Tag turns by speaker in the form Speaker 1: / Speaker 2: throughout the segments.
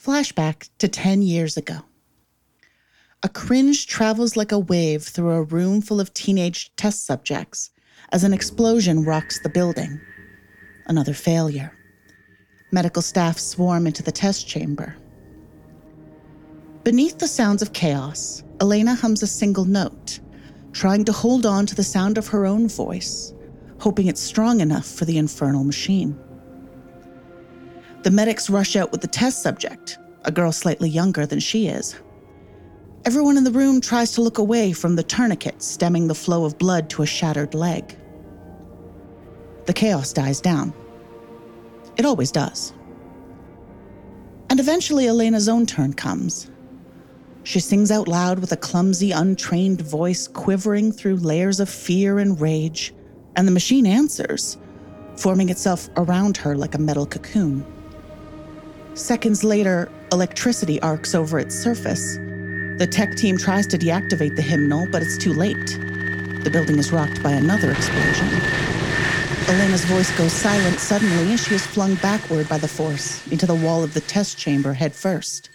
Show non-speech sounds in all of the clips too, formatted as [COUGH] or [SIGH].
Speaker 1: Flashback to 10 years ago. A cringe travels like a wave through a room full of teenage test subjects as an explosion rocks the building. Another failure. Medical staff swarm into the test chamber. Beneath the sounds of chaos, Elena hums a single note, trying to hold on to the sound of her own voice, hoping it's strong enough for the infernal machine. The medics rush out with the test subject, a girl slightly younger than she is. Everyone in the room tries to look away from the tourniquet stemming the flow of blood to a shattered leg. The chaos dies down. It always does. And eventually, Elena's own turn comes. She sings out loud with a clumsy, untrained voice quivering through layers of fear and rage, and the machine answers, forming itself around her like a metal cocoon. Seconds later, electricity arcs over its surface. The tech team tries to deactivate the hymnal, but it's too late. The building is rocked by another explosion. Elena's voice goes silent suddenly as she is flung backward by the force into the wall of the test chamber head first.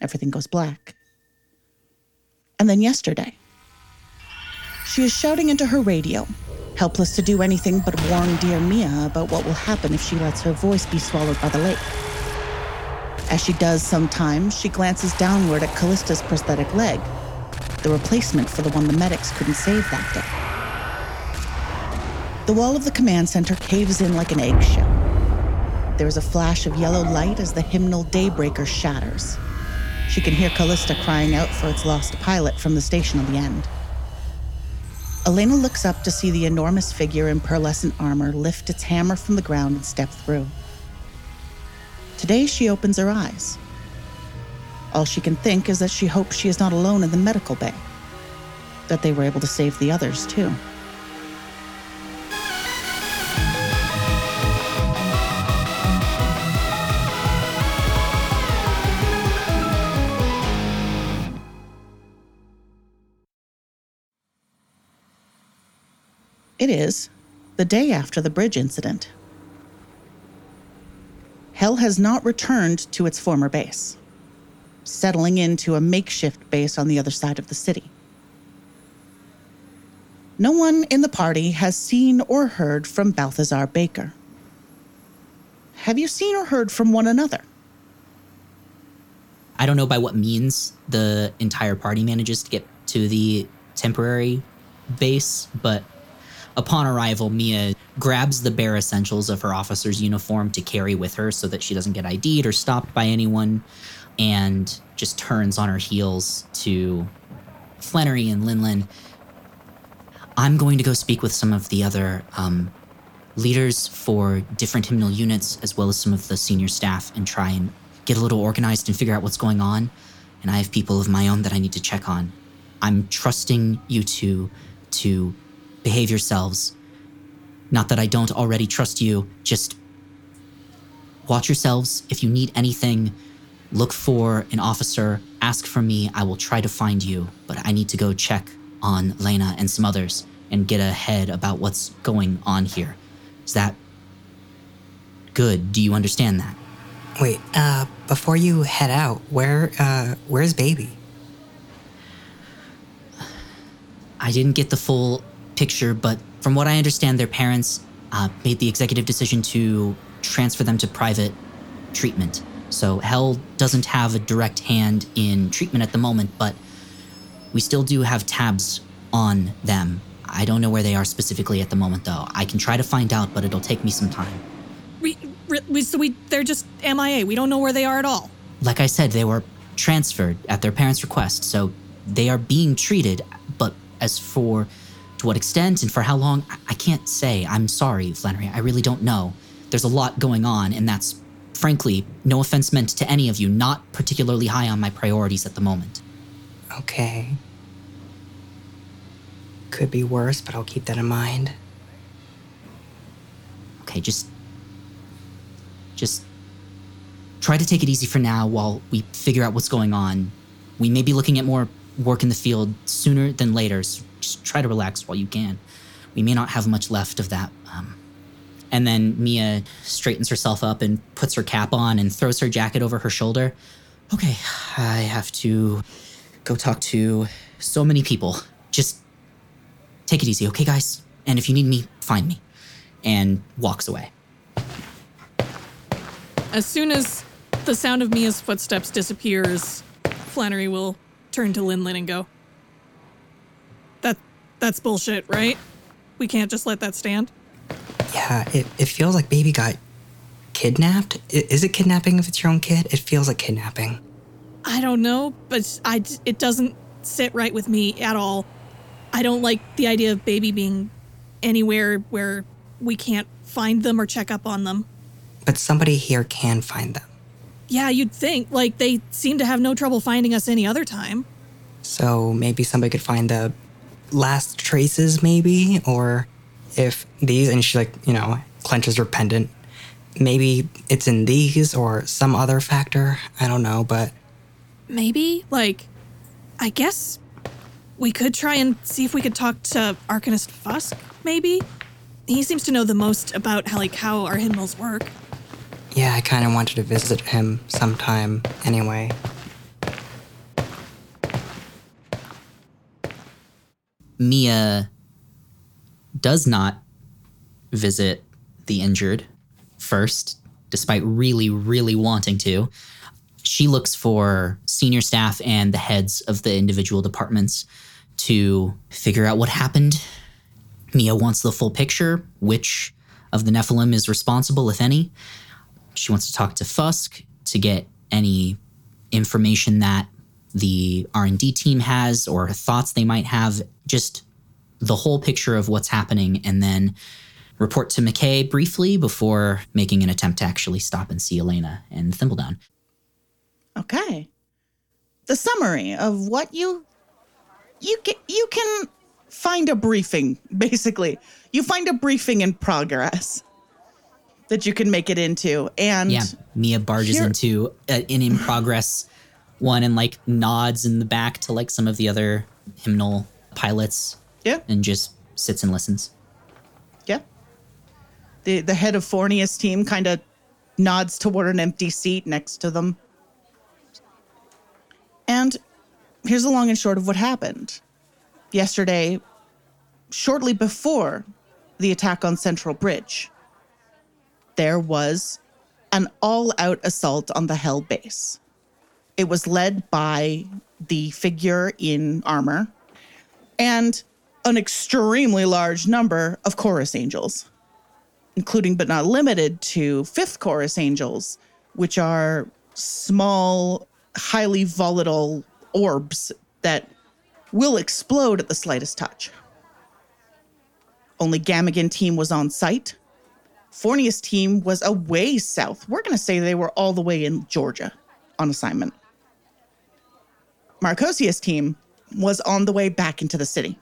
Speaker 1: Everything goes black. And then yesterday, she is shouting into her radio, helpless to do anything but warn dear Mia about what will happen if she lets her voice be swallowed by the lake. As she does sometimes, she glances downward at Callista's prosthetic leg, the replacement for the one the medics couldn't save that day. The wall of the command center caves in like an eggshell. There is a flash of yellow light as the hymnal Daybreaker shatters. She can hear Callista crying out for its lost pilot from the station on the end. Elena looks up to see the enormous figure in pearlescent armor lift its hammer from the ground and step through. Today she opens her eyes. All she can think is that she hopes she is not alone in the medical bay, that they were able to save the others too. It is the day after the bridge incident. HEL has not returned to its former base, settling into a makeshift base on the other side of the city. No one in the party has seen or heard from Balthazar Baker. Have you seen or heard from one another?
Speaker 2: I don't know by what means the entire party manages to get to the temporary base, but Upon arrival, Mia grabs the bare essentials of her officer's uniform to carry with her so that she doesn't get ID'd or stopped by anyone, and just turns on her heels to Flannery and Linlin. I'm going to go speak with some of the other um, leaders for different hymnal units, as well as some of the senior staff, and try and get a little organized and figure out what's going on. And I have people of my own that I need to check on. I'm trusting you two to behave yourselves. Not that I don't already trust you, just watch yourselves. If you need anything, look for an officer, ask for me. I will try to find you, but I need to go check on Lena and some others and get ahead about what's going on here. Is that good? Do you understand that?
Speaker 3: Wait, uh, before you head out, where, uh, where's baby?
Speaker 2: I didn't get the full picture, but from what I understand, their parents uh, made the executive decision to transfer them to private treatment. So HEL doesn't have a direct hand in treatment at the moment, but we still do have tabs on them. I don't know where they are specifically at the moment, though. I can try to find out, but it'll take me some time.
Speaker 4: We, we, so we, they're just MIA. We don't know where they are at all.
Speaker 2: Like I said, they were transferred at their parents' request, so they are being treated. But as for to what extent and for how long, I can't say. I'm sorry, Flannery. I really don't know. There's a lot going on, and that's, frankly, no offense meant to any of you, not particularly high on my priorities at the moment.
Speaker 3: Okay. Could be worse, but I'll keep that in mind.
Speaker 2: Okay, just. Just. Try to take it easy for now while we figure out what's going on. We may be looking at more work in the field sooner than later, so just try to relax while you can. We may not have much left of that um, And then Mia straightens herself up and puts her cap on and throws her jacket over her shoulder. Okay, I have to go talk to so many people. Just take it easy, okay, guys? And if you need me, find me. And walks away.
Speaker 4: As soon as the sound of Mia's footsteps disappears, Flannery will turn to Linlin and go, that's bullshit, right? We can't just let that stand.
Speaker 3: Yeah, it, it feels like baby got kidnapped. Is it kidnapping if it's your own kid? It feels like kidnapping.
Speaker 4: I don't know, but I it doesn't sit right with me at all. I don't like the idea of baby being anywhere where we can't find them or check up on them.
Speaker 3: But somebody here can find them.
Speaker 4: Yeah, you'd think like they seem to have no trouble finding us any other time.
Speaker 3: So maybe somebody could find the last traces, maybe? Or if these, and she, like, you know, clenches her pendant, maybe it's in these or some other factor. I don't know, but
Speaker 4: Maybe like I guess we could try and see if we could talk to Arcanist Fusk, maybe? He seems to know the most about how like how our hymnals work.
Speaker 3: yeah, I kind of wanted to visit him sometime anyway.
Speaker 2: Mia does not visit the injured first, despite really, really wanting to. She looks for senior staff and the heads of the individual departments to figure out what happened. Mia wants the full picture, which of the Nephilim is responsible, if any. She wants to talk to Fusk to get any information that the R&D team has or thoughts they might have, just the whole picture of what's happening and then report to McKay briefly before making an attempt to actually stop and see Elena and Thimbledown.
Speaker 1: Okay. The summary of what you you can you can find a briefing basically. You find a briefing in progress that you can make it into and
Speaker 2: Yeah, Mia barges
Speaker 1: Here-
Speaker 2: into uh, an in progress one and like nods in the back to like some of the other hymnal pilots
Speaker 1: yeah,
Speaker 2: and just sits and listens.
Speaker 1: yeah. The the head of Forneus team kind of nods toward an empty seat next to them. And here's the long and short of what happened. Yesterday, shortly before the attack on Central Bridge, there was an all out assault on the HEL base. It was led by the figure in armor and an extremely large number of chorus angels, including but not limited to fifth chorus angels, which are small, highly volatile orbs that will explode at the slightest touch. Only Gamigin team was on site. Forneus team was away south. We're going to say they were all the way in Georgia on assignment. Marchosias team was on the way back into the city.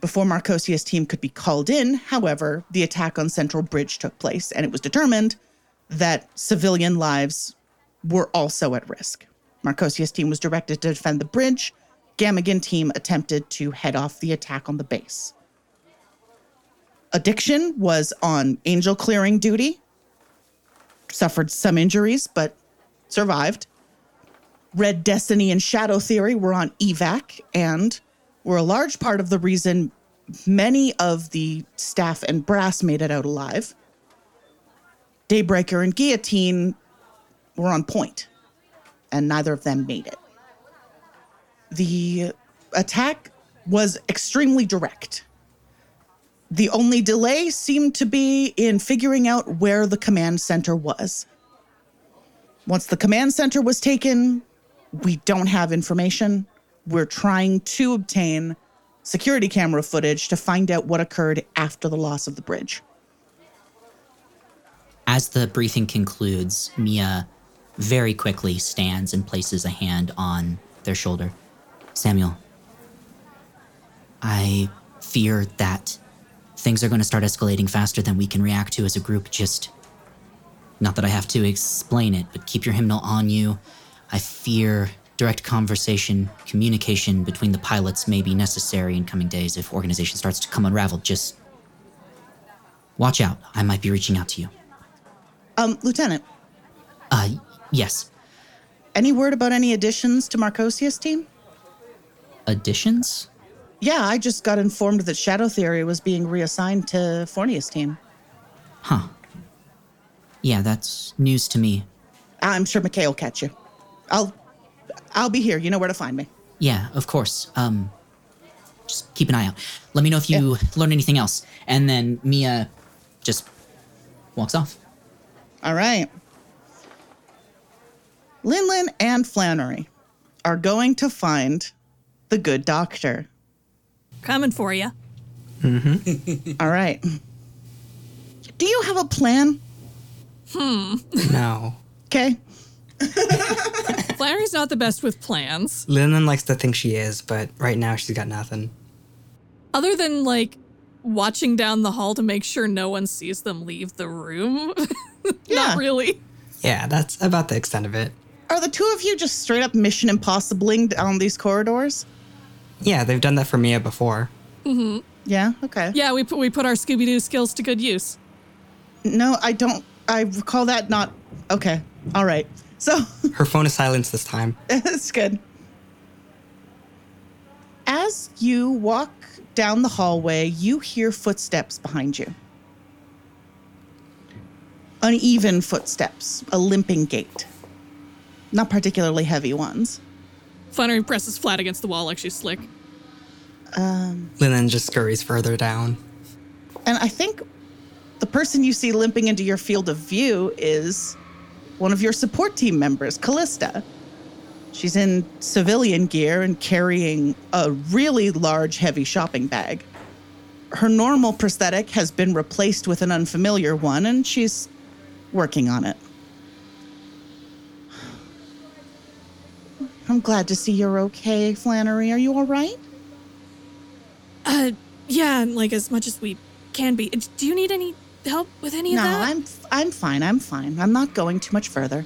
Speaker 1: Before Marchosias team could be called in, however, the attack on Central Bridge took place, and it was determined that civilian lives were also at risk. Marchosias team was directed to defend the bridge. Gamigin team attempted to head off the attack on the base. Addiction was on angel clearing duty, suffered some injuries, but survived. Red Destiny and Shadow Theory were on evac and were a large part of the reason many of the staff and brass made it out alive. Daybreaker and Guillotine were on point, and neither of them made it. The attack was extremely direct. The only delay seemed to be in figuring out where the command center was. Once the command center was taken, we don't have information. We're trying to obtain security camera footage to find out what occurred after the loss of the bridge.
Speaker 2: As the briefing concludes, Mia very quickly stands and places a hand on their shoulder. Samuel, I fear that things are going to start escalating faster than we can react to as a group. Just not that I have to explain it, but keep your hymnal on you. I fear direct conversation, communication between the pilots may be necessary in coming days if organization starts to come unraveled. Just Watch out. I might be reaching out to you.
Speaker 1: Um, Lieutenant,
Speaker 2: Uh, yes.
Speaker 1: any word about any additions to Marchosias' team?
Speaker 2: Additions?
Speaker 1: Yeah, I just got informed that Shadow Theory was being reassigned to Forneus' team.
Speaker 2: Huh. Yeah, that's news to me.
Speaker 1: I'm sure McKay will catch you. I'll, I'll be here. You know where to find me.
Speaker 2: Yeah, of course. Um, just keep an eye out. Let me know if you learn anything else. And then Mia just walks off.
Speaker 1: All right. Linlin and Flannery are going to find the good doctor.
Speaker 4: Coming for you. Mhm.
Speaker 1: All right. Do you have a plan? Hmm.
Speaker 3: No.
Speaker 1: Okay. [LAUGHS]
Speaker 4: Flannery's not the best with plans.
Speaker 3: Linlin likes to think she is, but right now she's got nothing.
Speaker 4: Other than like watching down the hall to make sure no one sees them leave the room. [LAUGHS]
Speaker 1: Yeah.
Speaker 4: not really.
Speaker 3: Yeah, that's about the extent of it.
Speaker 1: Are the two of you just straight up mission impossibling down these corridors?
Speaker 3: Yeah, they've done that for Mia before. Mm-hmm.
Speaker 1: Yeah. Okay.
Speaker 4: Yeah, we put we put our Scooby Doo skills to good use.
Speaker 1: No, I don't. I recall that not. Okay. All right. So [LAUGHS]
Speaker 3: Her phone is silenced this time.
Speaker 1: it's good. As you walk down the hallway, you hear footsteps behind you. Uneven footsteps, a limping gait. Not particularly heavy ones.
Speaker 4: Flannery presses flat against the wall like she's slick.
Speaker 3: Um. Linlin just scurries further down.
Speaker 1: And I think the person you see limping into your field of view is one of your support team members, Callista. She's in civilian gear and carrying a really large, heavy shopping bag. Her normal prosthetic has been replaced with an unfamiliar one, and she's working on it. I'm glad to see you're okay, Flannery. Are you all right?
Speaker 4: Uh, yeah, like as much as we can be. Do you need any help with any
Speaker 1: No,
Speaker 4: of that?
Speaker 1: I'm I'm fine. I'm fine. I'm not going too much further.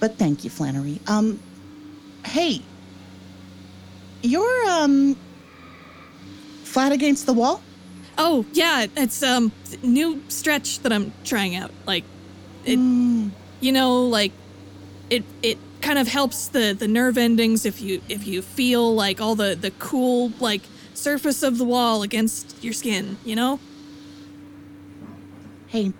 Speaker 1: But thank you, Flannery. Um, hey, you're um flat against the wall.
Speaker 4: Oh yeah, it's um new stretch that I'm trying out. Like, it, you know, like it it kind of helps the the nerve endings if you if you feel like all the the cool like surface of the wall against your skin. You know.
Speaker 1: Hey,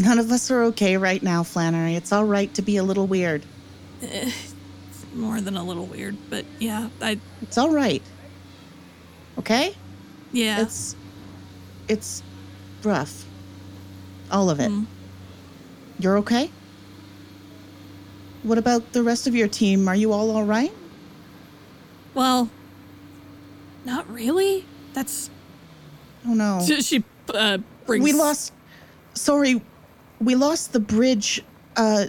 Speaker 1: none of us are okay right now, Flannery. It's all right to be a little weird.
Speaker 4: More than a little weird, but yeah, I
Speaker 1: It's all right. Okay?
Speaker 4: yeah.
Speaker 1: It's it's rough. All of it. You're okay? What about the rest of your team? Are you all all right?
Speaker 4: well, not really. That's
Speaker 1: Oh no.
Speaker 4: she, [LAUGHS] she uh, brings.
Speaker 1: We lost. Sorry, we lost the bridge uh,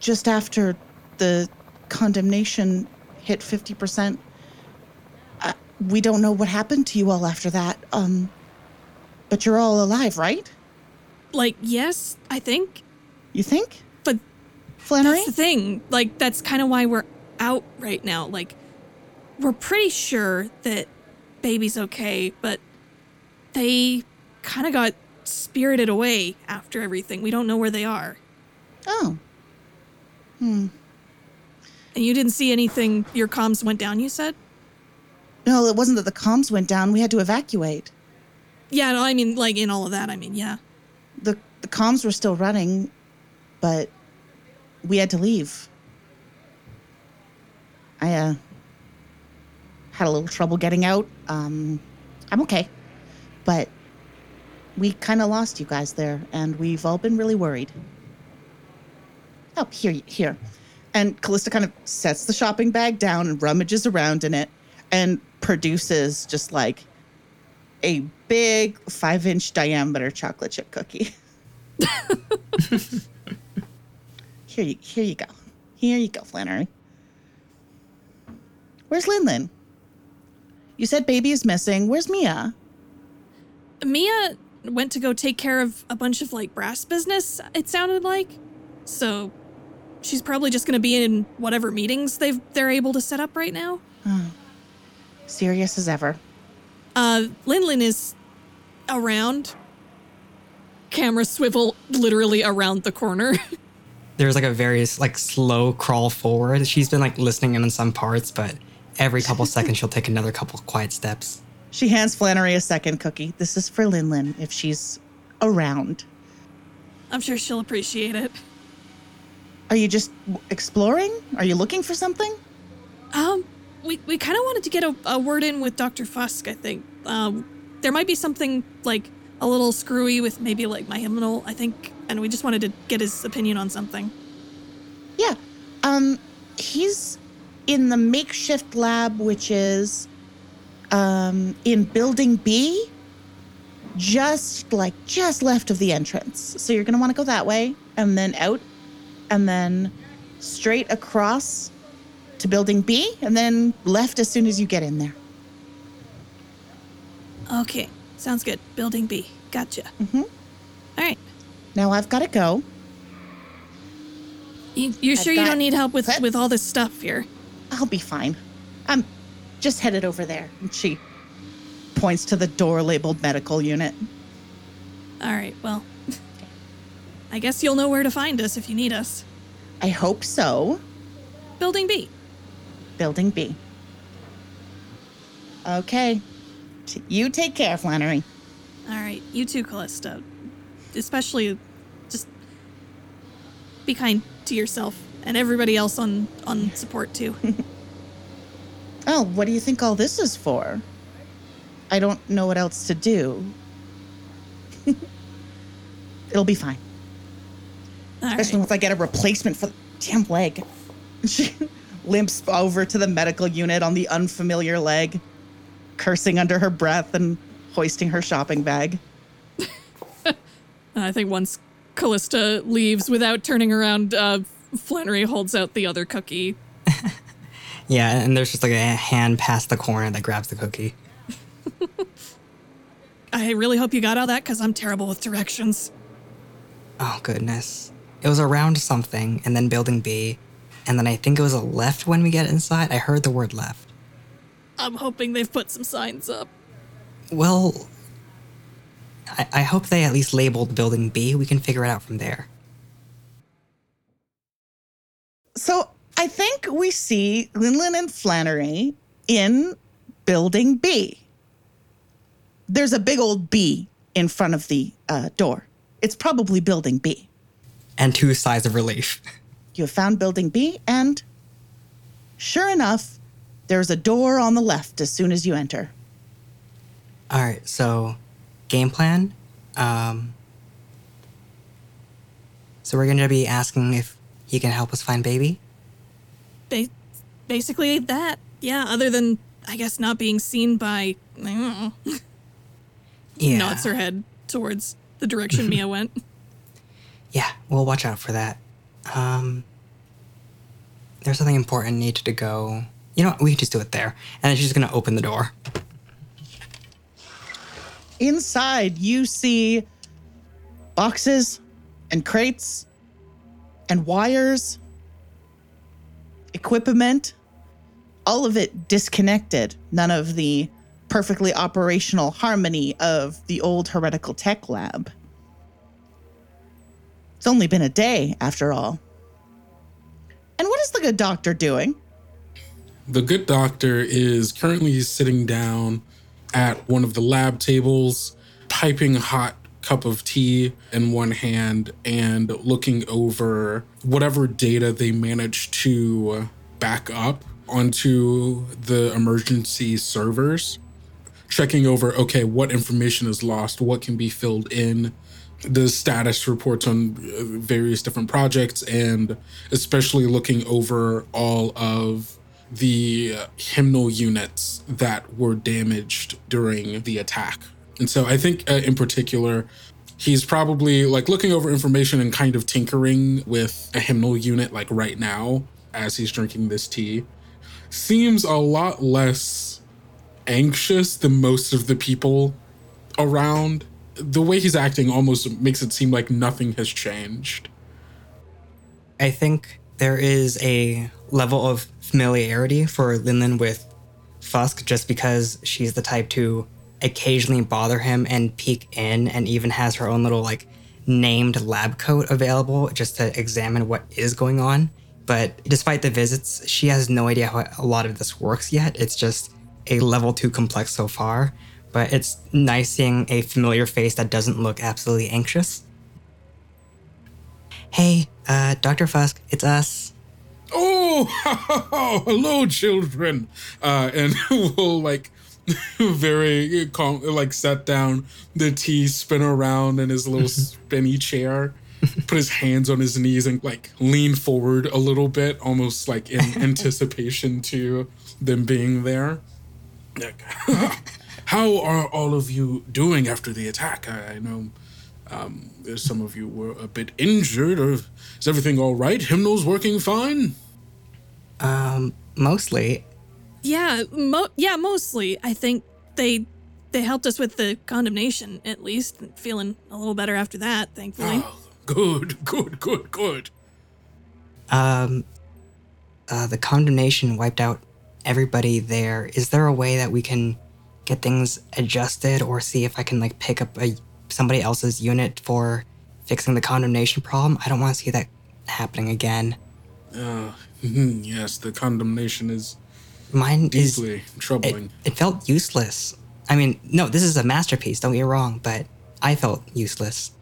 Speaker 1: just after the condemnation hit 50%. Uh, we don't know what happened to you all after that. Um, but you're all alive, right?
Speaker 4: like yes, I think,
Speaker 1: You think?
Speaker 4: but
Speaker 1: Flannery?
Speaker 4: That's the thing. Like, that's kind of why we're out right now. Like, we're pretty sure that baby's okay, but they kind of got spirited away after everything. We don't know where they are.
Speaker 1: Oh, Hmm.
Speaker 4: And you didn't see anything. Your comms went down, you said?
Speaker 1: no, it wasn't that the comms went down. We had to evacuate.
Speaker 4: Yeah, no, I mean, like, in all of that, I mean, yeah.
Speaker 1: The, the comms were still running, but we had to leave. I, uh, had a little trouble getting out. Um, I'm okay. But we kind of lost you guys there, and we've all been really worried. Oh, here, here. And Callista kind of sets the shopping bag down and rummages around in it and produces just like a big five inch diameter chocolate chip cookie. [LAUGHS] here, you, here you go. Here you go, Flannery. Where's Lin Lin? You said baby is missing. Where's Mia?
Speaker 4: Mia went to go take care of a bunch of, like, brass business, it sounded like. So she's probably just going to be in whatever meetings they've, they're able to set up right now.
Speaker 1: Serious as ever.
Speaker 4: Uh, Linlin is around. Camera swivel literally around the corner. [LAUGHS]
Speaker 3: There's like a very like slow crawl forward. She's been like listening in on some parts, but every couple [LAUGHS] seconds she'll take another couple quiet steps.
Speaker 1: She hands Flannery a second cookie. This is for Lin Lin if she's around.
Speaker 4: I'm sure she'll appreciate it.
Speaker 1: Are you just exploring? Are you looking for something?
Speaker 4: Um, we, we kind of wanted to get a, a word in with Dr. Fusk, I think. Um, there might be something like a little screwy with maybe like my hymnal, I think, and we just wanted to get his opinion on something.
Speaker 1: Yeah. Um, he's in the makeshift lab, which is um, in building B, just like just left of the entrance. So you're gonna want to go that way and then out and then straight across to building B and then left as soon as you get in there.
Speaker 4: Okay, sounds good. Building B. Gotcha. Mm-hmm. All right.
Speaker 1: Now I've got to go.
Speaker 4: You, you're
Speaker 1: I've
Speaker 4: sure you don't need help with, with all this stuff here?
Speaker 1: I'll be fine. I'm just headed over there. And she points to the door labeled medical unit.
Speaker 4: All right, well, [LAUGHS] I guess you'll know where to find us if you need us.
Speaker 1: I hope so.
Speaker 4: Building B.
Speaker 1: Building B. Okay. You take care, Flannery.
Speaker 4: All right, you too, Callista. Especially, just be kind to yourself and everybody else on on support too. [LAUGHS]
Speaker 1: Oh, what do you think all this is for? I don't know what else to do. [LAUGHS] It'll be fine.
Speaker 4: All
Speaker 1: Especially
Speaker 4: right.
Speaker 1: once I get a replacement for the damn leg. She [LAUGHS] limps over to the medical unit on the unfamiliar leg, cursing under her breath and hoisting her shopping bag. [LAUGHS]
Speaker 4: I think once Callista leaves without turning around, uh, Flannery holds out the other cookie.
Speaker 3: Yeah, and there's just like a hand past the corner that grabs the cookie. [LAUGHS]
Speaker 4: I really hope you got all that because I'm terrible with directions.
Speaker 3: Oh goodness. It was around something and then building B. And then I think it was a left when we get inside. I heard the word left.
Speaker 4: I'm hoping they've put some signs up.
Speaker 3: Well, I, I hope they at least labeled building B. We can figure it out from there.
Speaker 1: So I think we see Linlin and Flannery in building B. There's a big old B in front of the uh, door. It's probably building B.
Speaker 3: And two sighs of relief. [LAUGHS]
Speaker 1: You have found building B, and sure enough, there's a door on the left as soon as you enter.
Speaker 3: All right, so game plan. Um, so we're going to be asking if he can help us find baby.
Speaker 4: Ba- basically that. Yeah, other than, I guess, not being seen by. I don't know.
Speaker 3: Yeah.
Speaker 4: Nods her head towards the direction [LAUGHS] Mia went.
Speaker 3: Yeah, we'll watch out for that. Um, there's something important needed to go. You know what? We can just do it there. And then she's going to open the door.
Speaker 1: Inside, you see boxes and crates and wires, equipment, all of it disconnected. None of the perfectly operational harmony of the old heretical tech lab. It's only been a day, after all. And what is the good doctor doing?
Speaker 5: The good doctor is currently sitting down at one of the lab tables, piping hot cup of tea in one hand and looking over whatever data they managed to back up onto the emergency servers, checking over okay, what information is lost, what can be filled in, the status reports on uh, various different projects, and especially looking over all of the uh, hymnal units that were damaged during the attack. And so I think uh, in particular, he's probably like looking over information and kind of tinkering with a hymnal unit like right now as he's drinking this tea. Seems a lot less anxious than most of the people around. The way he's acting almost makes it seem like nothing has changed.
Speaker 3: I think there is a level of familiarity for Linlin with Fusk just because she's the type to occasionally bother him and peek in, and even has her own little like named lab coat available just to examine what is going on. But despite the visits, she has no idea how a lot of this works yet. It's just a level two complex so far. But it's nice seeing a familiar face that doesn't look absolutely anxious. Hey, uh, Dr. Fusk, it's us.
Speaker 5: Oh, [LAUGHS] hello, children. Uh, and [LAUGHS] we'll like [LAUGHS] very calm, like set down the tea, spin around in his little spinny chair, put his hands on his knees and like lean forward a little bit, almost like in [LAUGHS] anticipation to them being there. Like, [LAUGHS] How are all of you doing after the attack? I, I know um, some of you were a bit injured, or is everything all right? Hymnal's working fine?
Speaker 3: Um, mostly.
Speaker 4: Yeah, mo- yeah, mostly. I think they they helped us with the condemnation at least. Feeling a little better after that, thankfully.
Speaker 5: Oh, good, good, good, good.
Speaker 3: Um, uh, the condemnation wiped out everybody there. Is there a way that we can get things adjusted or see if I can like pick up a somebody else's unit for fixing the condemnation problem? I don't want to see that happening again.
Speaker 5: Uh, yes, the condemnation is
Speaker 3: Mine is
Speaker 5: deeply
Speaker 3: it,
Speaker 5: troubling.
Speaker 3: it felt useless. I mean, no, this is a masterpiece, don't get me wrong, but I felt useless.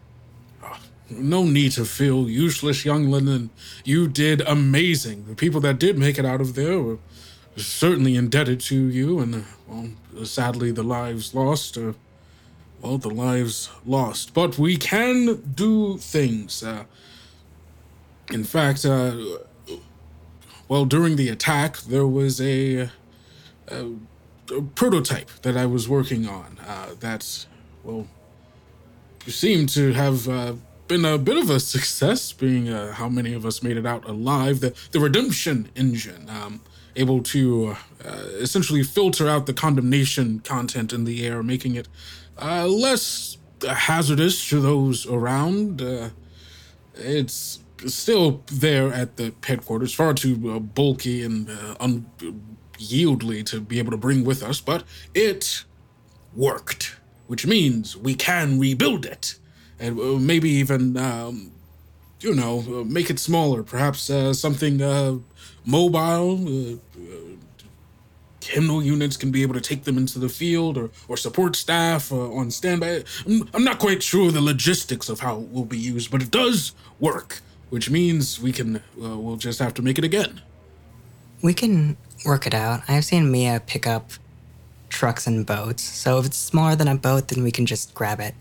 Speaker 5: No need to feel useless, young Linlin. You did amazing. The people that did make it out of there were certainly indebted to you, and well, sadly, the lives lost. Uh, well, the lives lost. But we can do things. Uh, in fact, uh, well, during the attack, there was a, a, a prototype that I was working on uh, that, well, seemed to have uh, been a bit of a success, being uh, how many of us made it out alive. The, the redemption engine, um, able to uh, essentially filter out the condemnation content in the air, making it uh, less hazardous to those around. Uh, it's still there at the headquarters, far too uh, bulky and uh, unyieldly to be able to bring with us, but it worked, which means we can rebuild it and uh, maybe even, um, you know, uh, make it smaller, perhaps uh, something uh, mobile. Uh, uh, hymnal units can be able to take them into the field or, or support staff on standby. I'm, I'm not quite sure the logistics of how it will be used, but it does work, which means we can, we'll just have to make it again.
Speaker 3: We can work it out. I've seen Mia pick up trucks and boats, so if it's smaller than a boat, then we can just grab it.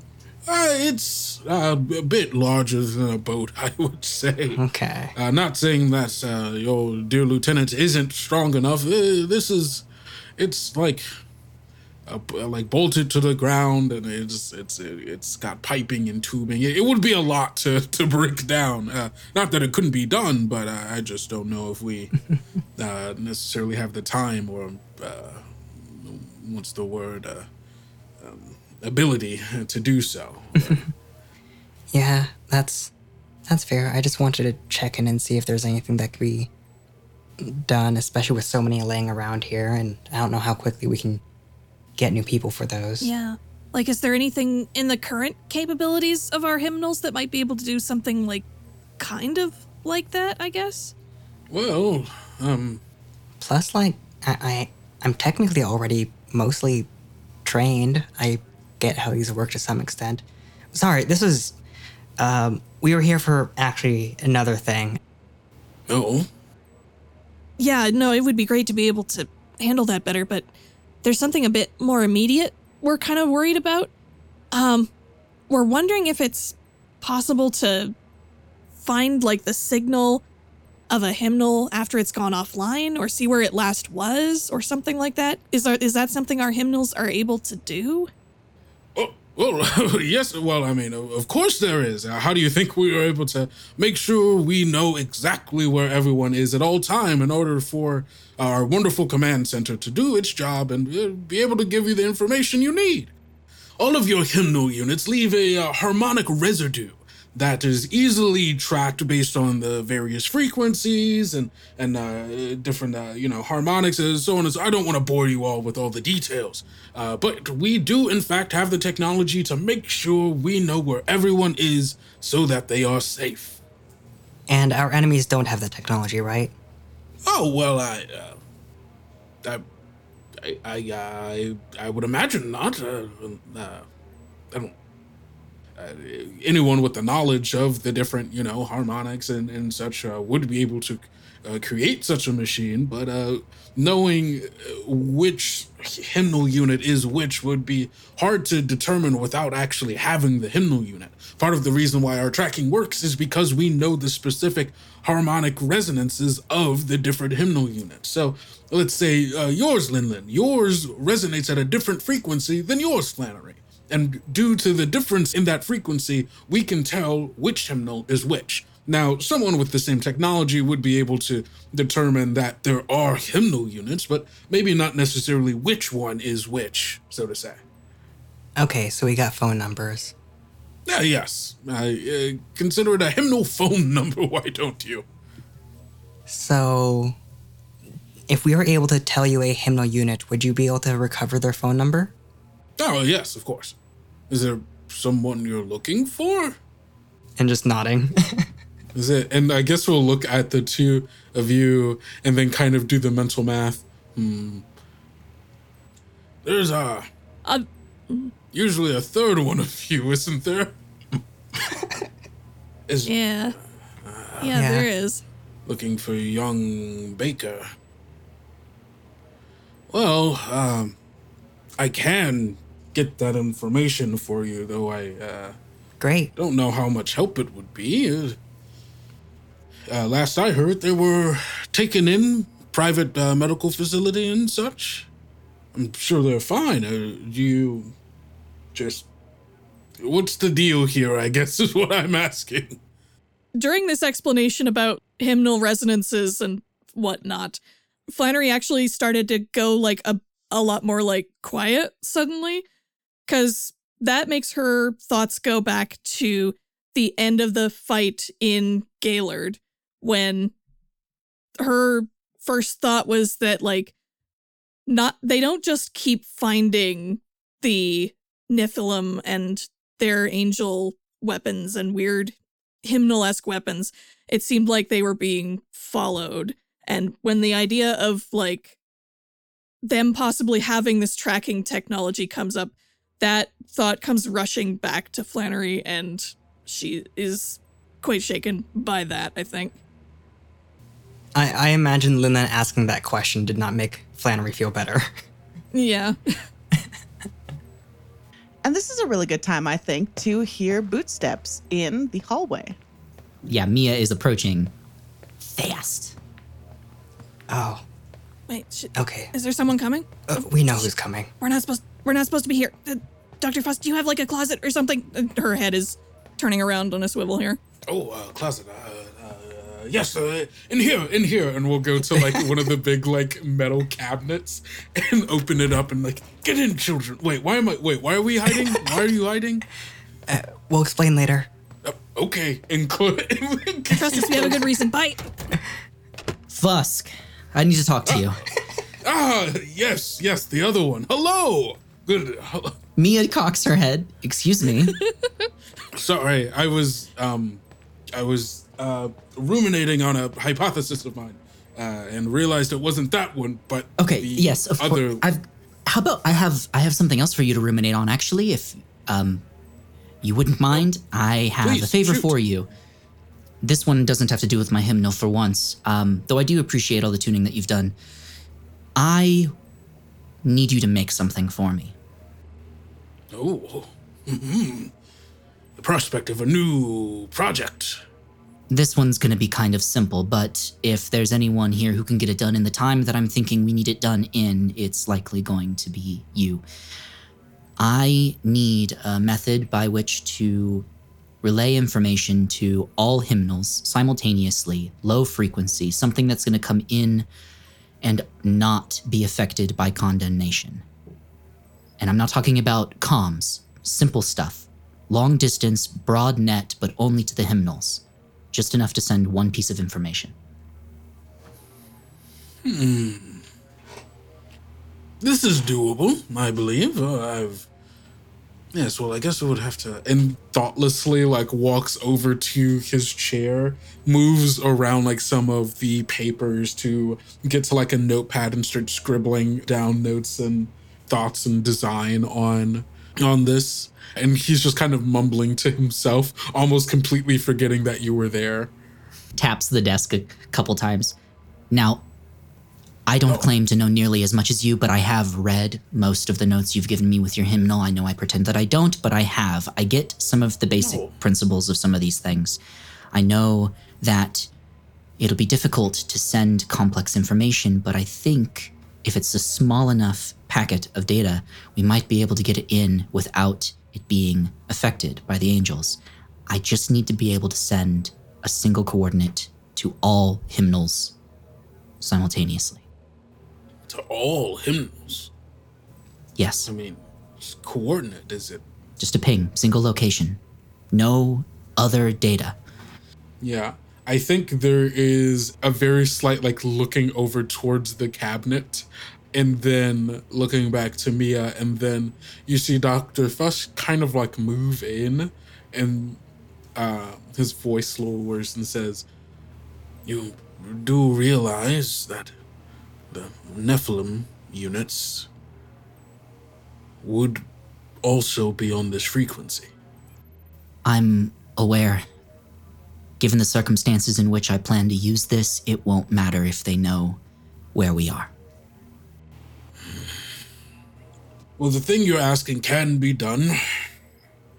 Speaker 5: Uh, it's uh, a bit larger than a boat, [LAUGHS] I would say.
Speaker 3: Okay.
Speaker 5: Uh, not saying that uh, your dear lieutenant isn't strong enough. Uh, this is, it's like, uh, like bolted to the ground, and it's it's it's got piping and tubing. It, it would be a lot to [LAUGHS] to break down. Uh, not that it couldn't be done, but I, I just don't know if we [LAUGHS] uh, necessarily have the time or uh, what's the word. Ability to do so. [LAUGHS]
Speaker 3: Yeah, that's that's fair. I just wanted to check in and see if there's anything that could be done, especially with so many laying around here, and I don't know how quickly we can get new people for those.
Speaker 4: Yeah. Like, is there anything in the current capabilities of our hymnals that might be able to do something like kind of like that, I guess?
Speaker 5: well, um,
Speaker 3: Plus, like, I, I I'm technically already mostly trained. I get how these work to some extent. Sorry, this was. Um, we were here for actually another thing.
Speaker 5: no.
Speaker 4: Yeah, no, it would be great to be able to handle that better, but there's something a bit more immediate we're kind of worried about. Um, we're wondering if it's possible to find like the signal of a hymnal after it's gone offline or see where it last was or something like that. Is our, is that something our hymnals are able to do?
Speaker 5: Well, [LAUGHS] yes. Well, I mean, of course there is. Uh, how do you think we are able to make sure we know exactly where everyone is at all time in order for our wonderful command center to do its job and uh, be able to give you the information you need? All of your hymnal units leave a uh, harmonic residue that is easily tracked based on the various frequencies and and uh, different uh, you know harmonics and so on and so. I don't want to bore you all with all the details, uh, but we do in fact have the technology to make sure we know where everyone is so that they are safe.
Speaker 3: And our enemies don't have the technology, right?
Speaker 5: Oh well, I, uh, I, I, I, I would imagine not. Uh, uh, I don't. Uh, anyone with the knowledge of the different, you know, harmonics and and such uh, would be able to uh, create such a machine. But uh, knowing uh, which hymnal unit is which would be hard to determine without actually having the hymnal unit. Part of the reason why our tracking works is because we know the specific harmonic resonances of the different hymnal units. So let's say yours, Linlin, yours resonates at a different frequency than yours, Flannery. And due to the difference in that frequency, we can tell which hymnal is which. Now, someone with the same technology would be able to determine that there are hymnal units, but maybe not necessarily which one is which, so to say.
Speaker 3: Okay, so we got phone numbers.
Speaker 5: Yeah, yes. Uh, consider it a hymnal phone [LAUGHS] number, why don't you?
Speaker 3: So, if we were able to tell you a hymnal unit, would you be able to recover their phone number?
Speaker 5: Oh, yes, of course. Is there someone you're looking for?
Speaker 3: And just nodding. [LAUGHS]
Speaker 5: Is it? And I guess we'll look at the two of you and then kind of do the mental math. Hmm. There's a.
Speaker 4: Uh,
Speaker 5: Usually a third one of you, isn't there? [LAUGHS] Is
Speaker 4: yeah. yeah.
Speaker 3: Yeah.
Speaker 4: there is.
Speaker 5: looking for young Baker. Well, um, I can get that information for you, though I uh,
Speaker 3: Great.
Speaker 5: don't know how much help it would be. Uh, uh, last I heard, they were taken in private uh, medical facility and such. I'm sure they're fine. Uh, do you just what's the deal here? I guess [LAUGHS] is what I'm asking.
Speaker 4: During this explanation about hymnal resonances and whatnot, Flannery actually started to go like a, a lot more like quiet suddenly, because that makes her thoughts go back to the end of the fight in Gaylord when her first thought was that like not they don't just keep finding the Nephilim and their angel weapons and weird hymnal-esque weapons. It seemed like they were being followed. And when the idea of like them possibly having this tracking technology comes up, that thought comes rushing back to Flannery and she is quite shaken by that, I think.
Speaker 3: I, I imagine Linda asking that question did not make Flannery feel better.
Speaker 4: Yeah. [LAUGHS]
Speaker 1: And this is a really good time, I think, to hear bootsteps in the hallway.
Speaker 2: Yeah, Mia is approaching fast.
Speaker 3: Oh,
Speaker 4: Wait, sh-
Speaker 3: okay.
Speaker 4: is there someone coming?
Speaker 3: Uh, we know who's coming.
Speaker 4: We're not supposed we're not supposed to be here. Uh, Dr. Fusk, do you have like a closet or something? Uh, her head is turning around on a swivel here.
Speaker 5: Oh, uh, closet. Uh, uh, yes, uh, in here, in here, and we'll go to like one of the big like metal cabinets and open it up and like get in, children. Wait, why am I? Wait, why are we hiding? Why are you hiding? [LAUGHS]
Speaker 3: We'll explain later.
Speaker 5: Uh, okay, include.
Speaker 4: Trust us, we have a good reason. Bye.
Speaker 2: Fusk, I need to talk to you. [LAUGHS]
Speaker 5: ah, yes, yes, the other one. Hello. Good.
Speaker 2: Mia cocks her head. Excuse me. [LAUGHS]
Speaker 5: Sorry, I was um, I was uh ruminating on a hypothesis of mine, uh, and realized it wasn't that one, but
Speaker 2: Okay. yes, of
Speaker 5: other.
Speaker 2: course. I've. How about I have I have something else for you to ruminate on. Actually, if um, you wouldn't mind, I have a favor
Speaker 5: shoot.
Speaker 2: for you. This one doesn't have to do with my hymnal for once. Um, though I do appreciate all the tuning that you've done. I need you to make something for me.
Speaker 5: Oh, mhm. the prospect of a new project.
Speaker 2: This one's going to be kind of simple, but if there's anyone here who can get it done in the time that I'm thinking we need it done in, it's likely going to be you. I need a method by which to relay information to all hymnals simultaneously, low frequency, something that's going to come in and not be affected by condemnation. And I'm not talking about comms, simple stuff. Long distance, broad net, but only to the hymnals. Just enough to send one piece of information. Hmm.
Speaker 5: This is doable, I believe. Uh, I've. Yes, well, I guess I would have to. And thoughtlessly, like, walks over to his chair, moves around, like, some of the papers to get to, like, a notepad and start scribbling down notes and thoughts and design on on this. And he's just kind of mumbling to himself, almost completely forgetting that you were there.
Speaker 2: Taps the desk a couple times. Now, I don't oh. claim to know nearly as much as you, but I have read most of the notes you've given me with your hymnal. I know I pretend that I don't, but I have. I get some of the basic
Speaker 5: No.
Speaker 2: principles of some of these things. I know that it'll be difficult to send complex information, but I think if it's a small enough packet of data, we might be able to get it in without it being affected by the angels. I just need to be able to send a single coordinate to all hymnals simultaneously.
Speaker 5: To all hymnals.
Speaker 2: Yes,
Speaker 5: I mean, coordinate, is it?
Speaker 2: just a ping, single location. No other data.
Speaker 5: Yeah. I think there is a very slight like looking over towards the cabinet and then looking back to Mia and then you see Dr. Fusk kind of like move in and uh his voice lowers and says, You do realize that the Nephilim units would also be on this frequency.
Speaker 2: I'm aware. Given the circumstances in which I plan to use this, it won't matter if they know where we are.
Speaker 5: Well, the thing you're asking can be done,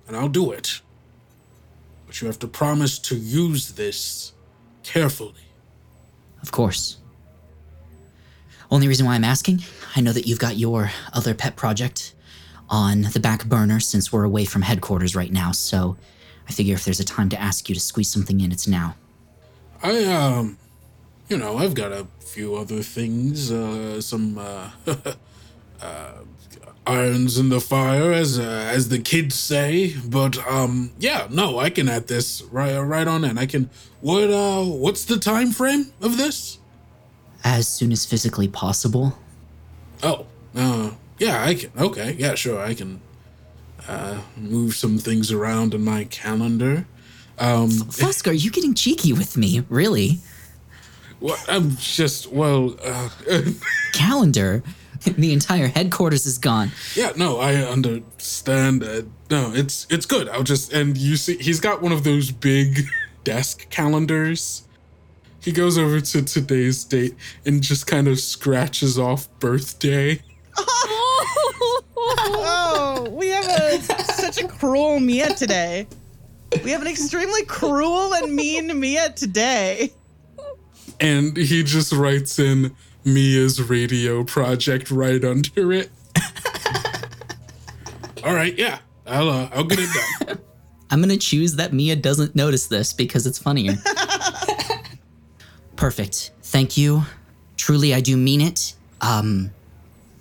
Speaker 5: and I'll do it. But you have to promise to use this carefully.
Speaker 2: Of course. Only reason why I'm asking, I know that you've got your other pet project on the back burner since we're away from headquarters right now, so I figure if there's a time to ask you to squeeze something in, it's now.
Speaker 5: I, um, you know, I've got a few other things, uh, some, uh, [LAUGHS] uh, irons in the fire, as, uh, as the kids say. But, um, yeah, no, I can add this right, right on in. I can, what, uh, what's the time frame of this?
Speaker 2: As soon as physically possible.
Speaker 5: Oh, uh, yeah, I can. Okay, yeah, sure, I can uh, move some things around in my calendar. Um,
Speaker 2: Fusk, are you getting cheeky with me? Really?
Speaker 5: well, I'm just well, uh, [LAUGHS]
Speaker 2: Calendar? [LAUGHS] The entire headquarters is gone.
Speaker 5: yeah, no, I understand. Uh, no, it's it's good. I'll just and you see, he's got one of those big [LAUGHS] desk calendars. He goes over to today's date and just kind of scratches off birthday.
Speaker 1: Oh, we have a such a cruel Mia today. We have an extremely cruel and mean Mia today.
Speaker 5: and he just writes in Mia's radio project right under it. [LAUGHS] All right, yeah, I'll uh, I'll get it done. [LAUGHS]
Speaker 2: I'm gonna choose that Mia doesn't notice this because it's funnier. [LAUGHS] Perfect. Thank you. Truly, I do mean it. Um,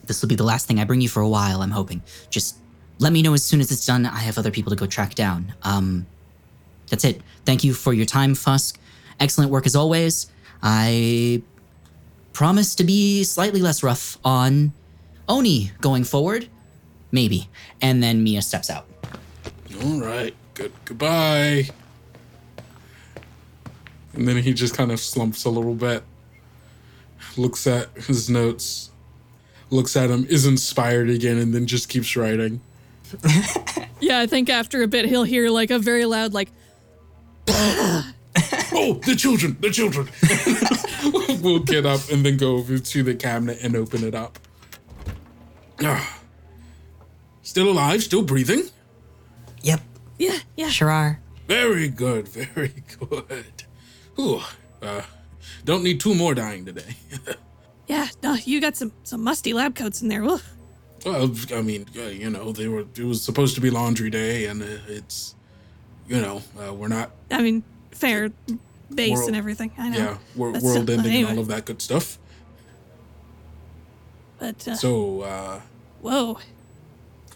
Speaker 2: this will be the last thing I bring you for a while. I'm hoping. Just let me know as soon as it's done. I have other people to go track down. Um, that's it. Thank you for your time, Fusk. Excellent work as always. I promise to be slightly less rough on Oni going forward. Maybe. And then Mia steps out.
Speaker 5: All right, good goodbye. And then he just kind of slumps a little bit, looks at his notes, looks at him, is inspired again, and then just keeps writing. [LAUGHS]
Speaker 4: Yeah, I think after a bit he'll hear like a very loud like [GASPS]
Speaker 5: Oh, the children, the children. [LAUGHS] we'll get up and then go over to the cabinet and open it up. Ah. [SIGHS] Still alive, still breathing?
Speaker 3: Yep,
Speaker 4: yeah, yeah.
Speaker 3: sure are.
Speaker 5: Very good, very good. Ooh, uh, don't need two more dying today. [LAUGHS]
Speaker 4: Yeah, no, you got some some musty lab coats in there. Ugh.
Speaker 5: well, I mean, uh, you know, they were. It was supposed to be laundry day, and uh, it's, you know, uh, we're not.
Speaker 4: I mean, fair base
Speaker 5: World-
Speaker 4: and everything. I know.
Speaker 5: Yeah, we're world
Speaker 4: still-
Speaker 5: ending
Speaker 4: anyway.
Speaker 5: and all of that good stuff.
Speaker 4: But uh,
Speaker 5: So, uh,
Speaker 4: whoa,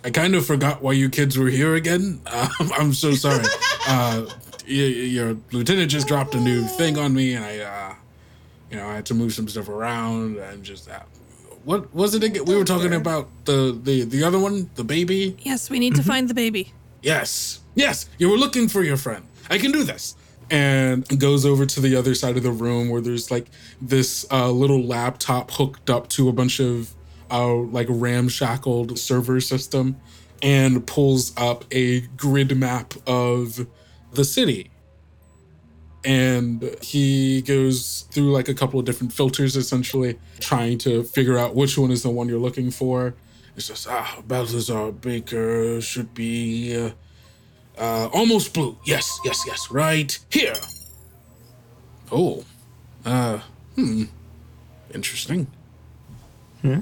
Speaker 5: I kind of forgot why you kids were here again. Um, [LAUGHS] I'm so sorry. uh, y- your lieutenant just dropped a new thing on me, and I, uh, you know, I had to move some stuff around and just. Uh, what was it again? We were talking about the the the other one, the baby.
Speaker 4: Yes, we need to find the baby.
Speaker 5: Yes, yes, you were looking for your friend. I can do this. And goes over to the other side of the room where there's like this uh, little laptop hooked up to a bunch of uh, like ramshackled server system and pulls up a grid map of the city. And he goes through like a couple of different filters essentially, trying to figure out which one is the one you're looking for. It says, ah, Balthazar Baker should be uh, uh, almost blue. Yes, yes, yes, right here. Oh, uh, hmm, interesting. Hmm.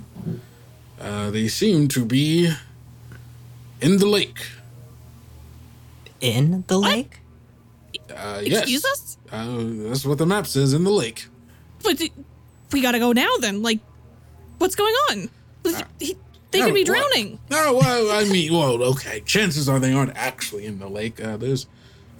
Speaker 5: Uh, they seem to be in the lake.
Speaker 3: In the lake?
Speaker 5: Uh, yes.
Speaker 4: Excuse us?
Speaker 5: Uh, that's what the map says in the lake.
Speaker 4: But d- we gotta go now then. Like, what's going on? He- they could be
Speaker 5: No, what?
Speaker 4: drowning.
Speaker 5: No, well, I mean, well, okay. Chances are they aren't actually in the lake. Uh, there's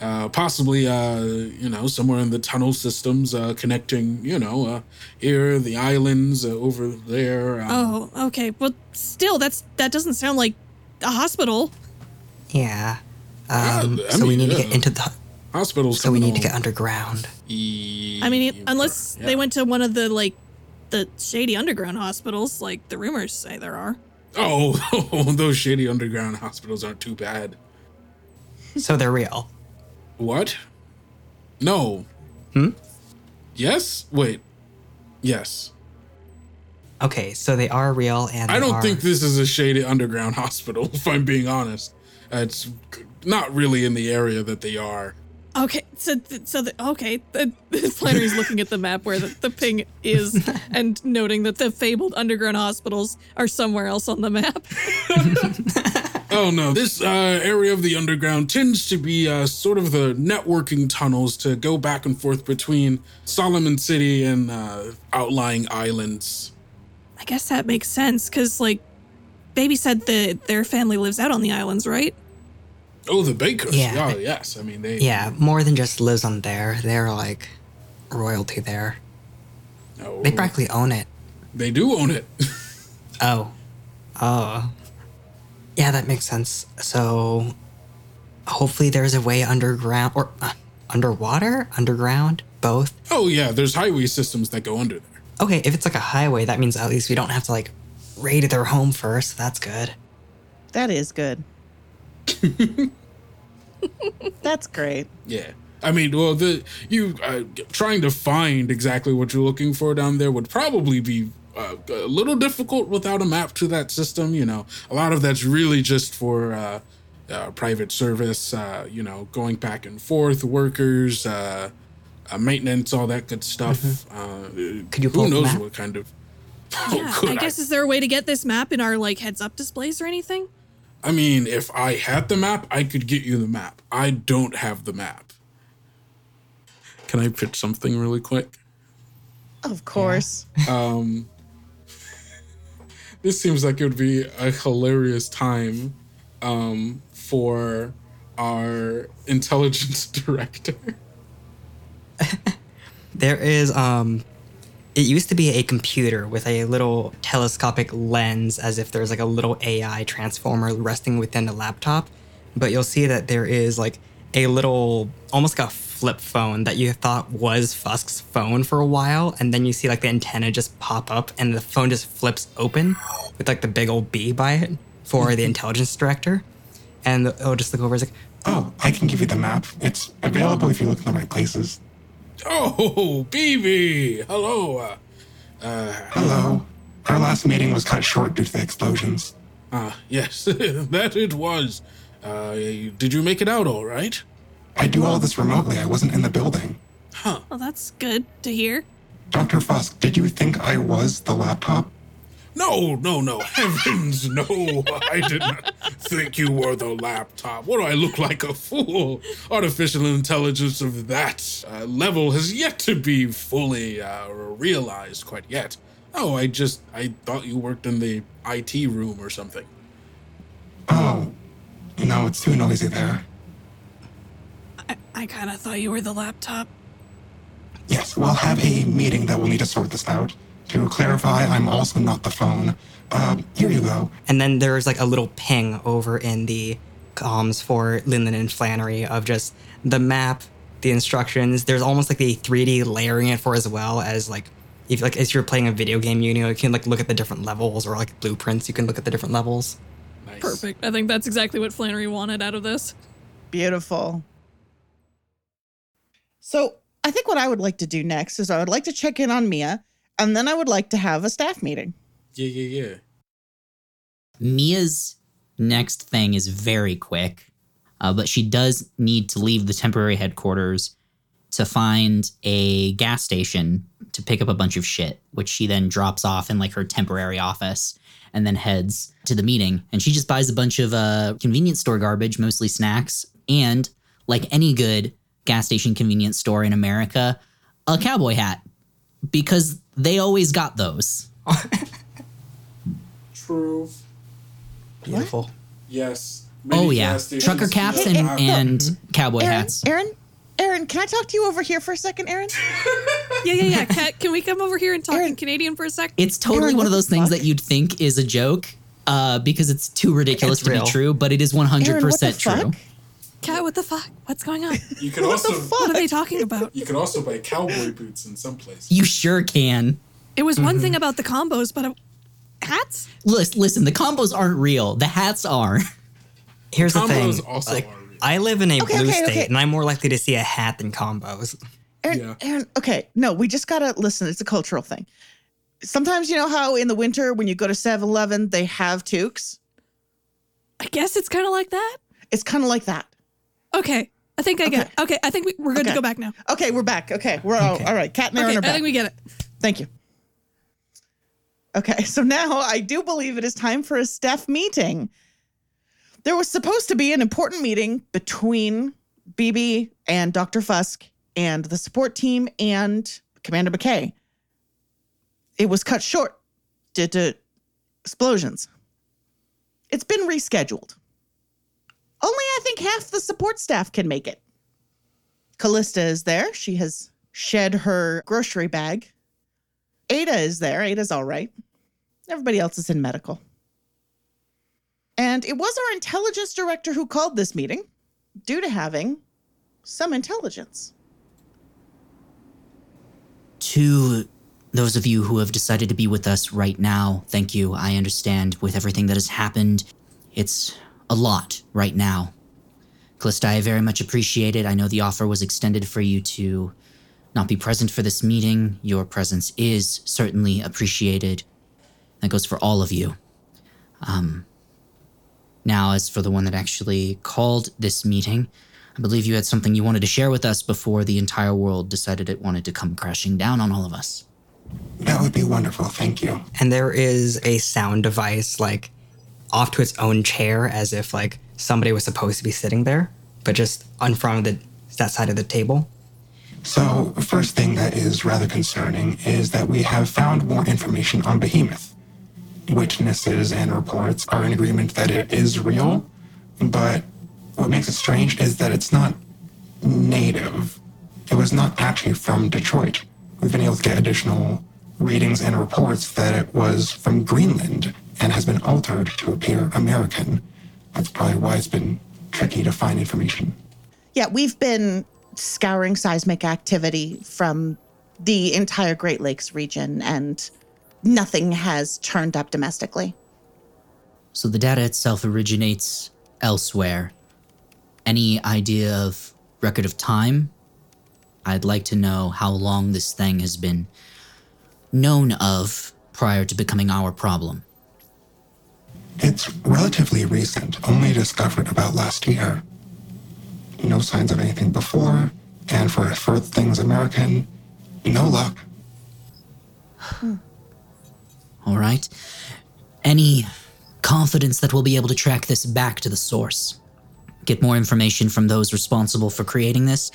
Speaker 5: uh, possibly, uh, you know, somewhere in the tunnel systems uh, connecting, you know, uh, here, the islands uh, over there. Um,
Speaker 4: Oh, okay. But still, that's that doesn't sound like a hospital.
Speaker 3: Yeah.
Speaker 5: Yeah,
Speaker 3: Um,
Speaker 5: I
Speaker 3: so we
Speaker 5: mean,
Speaker 3: need to get into the.
Speaker 5: Hospitals.
Speaker 3: So we
Speaker 5: coming
Speaker 3: need to get underground.
Speaker 4: I mean, unless
Speaker 5: Yeah.
Speaker 4: they went to one of the like the shady underground hospitals, like the rumors say there are.
Speaker 5: Oh, [LAUGHS] those shady underground hospitals aren't too bad.
Speaker 3: So they're real.
Speaker 5: What? No.
Speaker 3: Hmm?
Speaker 5: Yes? Wait. Yes.
Speaker 3: Okay, so they are real, and
Speaker 5: I don't
Speaker 3: are-
Speaker 5: think this is a shady underground [LAUGHS] hospital, if I'm being honest. It's not really in the area that they are.
Speaker 4: Okay, so so the, okay, the, the Flannery's looking at the map where the, the ping is [LAUGHS] and noting that the fabled underground hospitals are somewhere else on the map. [LAUGHS]
Speaker 5: Oh no, this uh, area of the underground tends to be uh, sort of the networking tunnels to go back and forth between Solomon City and uh, outlying islands.
Speaker 4: I guess that makes sense because like, Baby said that their family lives out on the islands, right?
Speaker 5: Oh, the Bakers.
Speaker 3: Yeah.
Speaker 5: Oh, yes. I mean, they.
Speaker 3: Yeah, more than just lives on there. They're like royalty there.
Speaker 5: Oh,
Speaker 3: They practically own it.
Speaker 5: they do own it. [LAUGHS]
Speaker 3: Oh. Oh. Yeah, that makes sense. So hopefully there's a way underground or uh, underwater, underground, both.
Speaker 5: oh yeah, there's highway systems that go under there.
Speaker 3: Okay, if it's like a highway, that means at least we don't have to like raid their home first. That's good.
Speaker 1: That is good. [LAUGHS] [LAUGHS] That's great.
Speaker 5: Yeah. I mean, well, the you uh, trying to find exactly what you're looking for down there would probably be uh, a little difficult without a map to that system. You know, a lot of that's really just for uh, uh, private service. Uh, you know, going back and forth, workers, uh, uh, maintenance, all that good stuff. Uh,
Speaker 3: Could you pull
Speaker 5: who knows
Speaker 3: map?
Speaker 5: what kind of? Oh, [LAUGHS]
Speaker 4: Yeah,
Speaker 5: could
Speaker 4: I guess is there a way to get this map in our like heads up displays or anything?
Speaker 5: I mean, if I had the map, I could get you the map. I don't have the map. Can I pitch something really quick?
Speaker 1: Of course.
Speaker 5: Um, This seems like it would be a hilarious time um, for our intelligence [LAUGHS] director.
Speaker 3: There is um it used to be a computer with a little telescopic lens as if there's like a little AI transformer resting within the laptop. But you'll see that there is like a little almost like a flip phone that you thought was Fusk's phone for a while, and then you see like the antenna just pop up and the phone just flips open with like the big old B by it for the intelligence director. And it'll just look over it's like,
Speaker 6: Oh, I can give you the map. It's available if you look in the right places.
Speaker 5: Oh, BB! Hello. Uh,
Speaker 6: Hello. Our last meeting was cut short due to the explosions.
Speaker 5: ah, yes, [LAUGHS] that it was. Uh, did you make it out all right?
Speaker 6: I do all this remotely. I wasn't in the building. Huh.
Speaker 4: Well, that's good to hear.
Speaker 6: Dr. Fusk, did you think I was the laptop?
Speaker 5: No, no, no. [LAUGHS] Heavens, no. [LAUGHS] I did not think you were the laptop. What do I look like? A fool? Artificial intelligence of that uh, level has yet to be fully uh, realized quite yet. Oh, I just, I thought you worked in the IT room or something.
Speaker 6: Oh, no, it's too noisy there.
Speaker 4: I, I kind of thought you were the laptop.
Speaker 6: Yes, we'll have a meeting that will need to sort this out. To clarify, I'm also not the phone. Uh, here you go.
Speaker 3: And then there's like a little ping over in the comms for Linlin and Flannery of just the map, the instructions. There's almost like a 3D layering it for as well as like if like as you're playing a video game, you know, you can like look at the different levels or like blueprints. You can look at the different levels.
Speaker 5: Nice.
Speaker 4: Perfect. I think that's exactly what Flannery wanted out of this.
Speaker 1: Beautiful. So I think what I would like to do next is I would like to check in on Mia, and then I would like to have a staff meeting.
Speaker 5: Yeah, yeah, yeah.
Speaker 2: Mia's next thing is very quick, uh, but she does need to leave the temporary headquarters to find a gas station to pick up a bunch of shit, which she then drops off in like her temporary office and then heads to the meeting. And she just buys a bunch of uh, convenience store garbage, mostly snacks, and like any good gas station convenience store in America, a cowboy hat because they always got those. [LAUGHS]
Speaker 5: True.
Speaker 3: Beautiful.
Speaker 5: Yes.
Speaker 2: Oh yeah, trucker caps
Speaker 5: have-
Speaker 2: and, and cowboy
Speaker 1: Eryn,
Speaker 2: hats.
Speaker 1: Eryn, Eryn, can I talk to you over here for a second, Eryn? [LAUGHS]
Speaker 4: Yeah, yeah, yeah. Cat, can we come over here and talk
Speaker 1: Eryn-
Speaker 4: in Canadian for a sec?
Speaker 2: It's totally
Speaker 1: Eryn,
Speaker 2: one of those things
Speaker 1: fuck?
Speaker 2: that you'd think is a joke uh, because it's too ridiculous
Speaker 3: It's
Speaker 2: to
Speaker 3: real.
Speaker 2: be true, but it is 100%
Speaker 1: Eryn, what the
Speaker 2: true.
Speaker 1: fuck?
Speaker 4: Cat, what the fuck? What's going on? [LAUGHS]
Speaker 5: You can
Speaker 1: What the
Speaker 5: also
Speaker 1: fuck?
Speaker 4: What are they talking about?
Speaker 5: you can also buy cowboy boots in some places.
Speaker 2: You sure can.
Speaker 4: It was one thing about the combos, but uh, hats?
Speaker 2: Listen, listen, the combos aren't real. The hats are.
Speaker 3: Here's the
Speaker 5: Combos
Speaker 3: thing.
Speaker 5: also
Speaker 3: like,
Speaker 5: are real.
Speaker 3: I live in a
Speaker 1: Okay,
Speaker 3: blue
Speaker 1: okay,
Speaker 3: state,
Speaker 1: okay.
Speaker 3: and I'm more likely to see a hat than combos.
Speaker 1: Eryn,
Speaker 5: Yeah.
Speaker 1: Eryn, okay, no, we just gotta listen. It's a cultural thing. Sometimes you know how in the winter when you go to 7-Eleven they have toques.
Speaker 4: I guess it's kind of like that.
Speaker 1: It's kind of like that.
Speaker 4: Okay, I think I get it. Okay, I think we, we're good
Speaker 1: Okay.
Speaker 4: to go back now.
Speaker 1: Okay, we're back. Okay, we're all,
Speaker 3: Okay.
Speaker 1: all right. Cat and Eryn
Speaker 4: Okay,
Speaker 1: are
Speaker 4: I
Speaker 1: back.
Speaker 4: think we get it.
Speaker 1: Thank you. Okay, [LAUGHS] so now I do believe it is time for a staff meeting. There was supposed to be an important meeting between BB and Dr. Fusk and the support team and Commander McKay. It was cut short due to explosions. It's been rescheduled. Only I think half the support staff can make it. Callista is there. She has shed her grocery bag. Ada is there. Ada's all right. Everybody else is in medical. And it was our intelligence director who called this meeting due to having some intelligence.
Speaker 2: To those of you who have decided to be with us right now, thank you. I understand with everything that has happened, it's a lot right now. Callista, I very much appreciate it. I know the offer was extended for you to not be present for this meeting. Your presence is certainly appreciated. That goes for all of you. Um, now, as for the one that actually called this meeting, I believe you had something you wanted to share with us before the entire world decided it wanted to come crashing down on all of us.
Speaker 6: That would be wonderful, thank you.
Speaker 3: And there is a sound device like off to its own chair as if like somebody was supposed to be sitting there, but just in front of the that side of the table.
Speaker 6: So, first thing that is rather concerning is that we have found more information on Behemoth. Witnesses and reports are in agreement that it is real, but what makes it strange is that it's not native. It was not actually from Detroit. We've been able to get additional readings and reports that it was from Greenland and has been altered to appear American. That's probably why it's been tricky to find information.
Speaker 1: Yeah, we've been scouring seismic activity from the entire Great Lakes region, and nothing has turned up domestically.
Speaker 2: So the data itself originates elsewhere. Any idea of record of time? I'd like to know how long this thing has been known of prior to becoming our problem.
Speaker 6: It's relatively recent, only discovered about last year. No signs of anything before, and for, for things American, no luck.
Speaker 2: All right? Any confidence that we'll be able to track this back to the source? Get more information from those responsible for creating this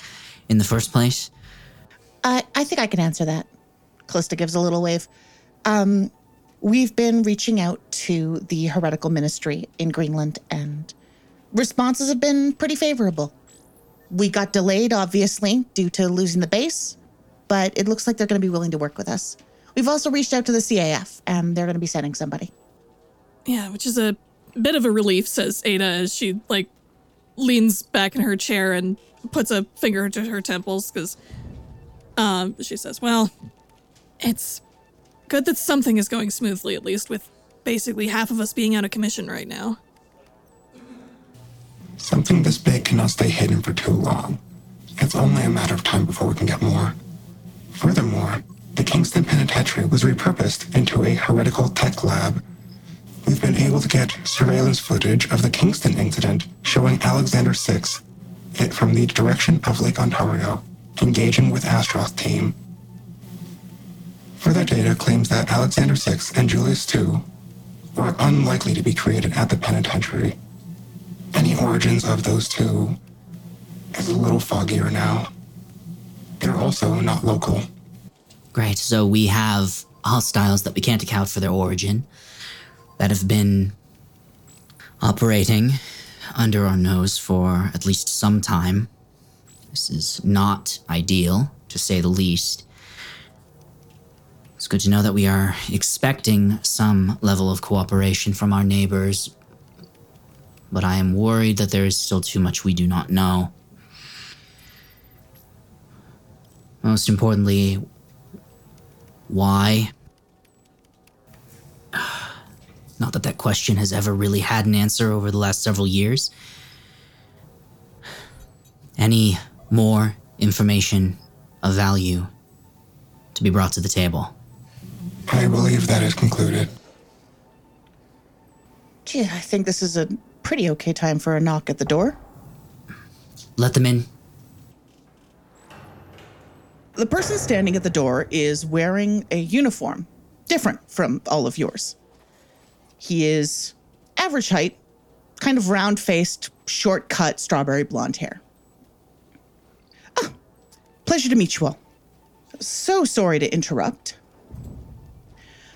Speaker 2: in the first place?
Speaker 1: I, I think I can answer that. Callista gives a little wave. Um, We've been reaching out to the heretical ministry in Greenland, and responses have been pretty favorable. We got delayed, obviously, due to losing the base, but it looks like they're going to be willing to work with us. We've also reached out to the CAF, and they're going to be sending somebody.
Speaker 4: Yeah, which is a bit of a relief, says Ada as she like leans back in her chair and puts a finger to her temples because um, she says, "Well, it's good that something is going smoothly, at least with basically half of us being out of commission right now."
Speaker 6: Something this big cannot stay hidden for too long. It's only a matter of time before we can get more. Furthermore, the Kingston Penitentiary was repurposed into a heretical tech lab. We've been able to get surveillance footage of the Kingston incident showing Alexander 6, hit from the direction of Lake Ontario, engaging with Astaroth's team. Further data claims that Alexander 6 and Julius 2 were unlikely to be created at the penitentiary. Any origins of those two is a little foggier now. They're also not local.
Speaker 2: Great. So we have hostiles that we can't account for their origin that have been operating under our nose for at least some time. This is not ideal, to say the least. It's good to know that we are expecting some level of cooperation from our neighbors, but I am worried that there is still too much we do not know. Most importantly, why? [SIGHS] Not that that question has ever really had an answer over the last several years. Any more information of value to be brought to the table?
Speaker 6: I believe that is concluded.
Speaker 1: Gee, I think this is a pretty okay time for a knock at the door.
Speaker 2: Let them in.
Speaker 1: The person standing at the door is wearing a uniform, different from all of yours. He is average height, kind of round faced, short cut, strawberry blonde hair. Ah, pleasure to meet you all. So sorry to interrupt.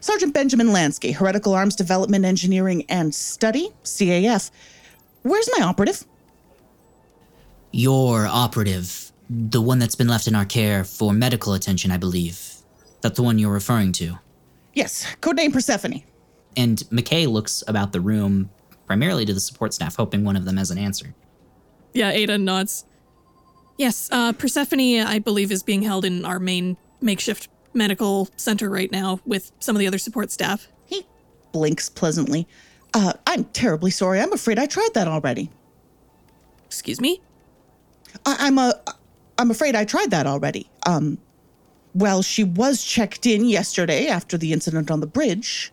Speaker 1: Sergeant Benjamin Lansky, Heretical Arms Development Engineering and Study, CAF. Where's my operative?
Speaker 2: Your operative, the one that's been left in our care for medical attention, I believe. That's the one you're referring to.
Speaker 1: Yes, codename Persephone.
Speaker 2: And McKay looks about the room, primarily to the support staff, hoping one of them has an answer.
Speaker 4: Yeah, Ada nods. Yes, uh, Persephone, I believe, is being held in our main makeshift medical center right now with some of the other support staff.
Speaker 1: He blinks pleasantly. Uh, I'm terribly sorry. I'm afraid I tried that already.
Speaker 4: Excuse me?
Speaker 1: I- I'm a, I'm afraid I tried that already. Um, well, she was checked in yesterday after the incident on the bridge.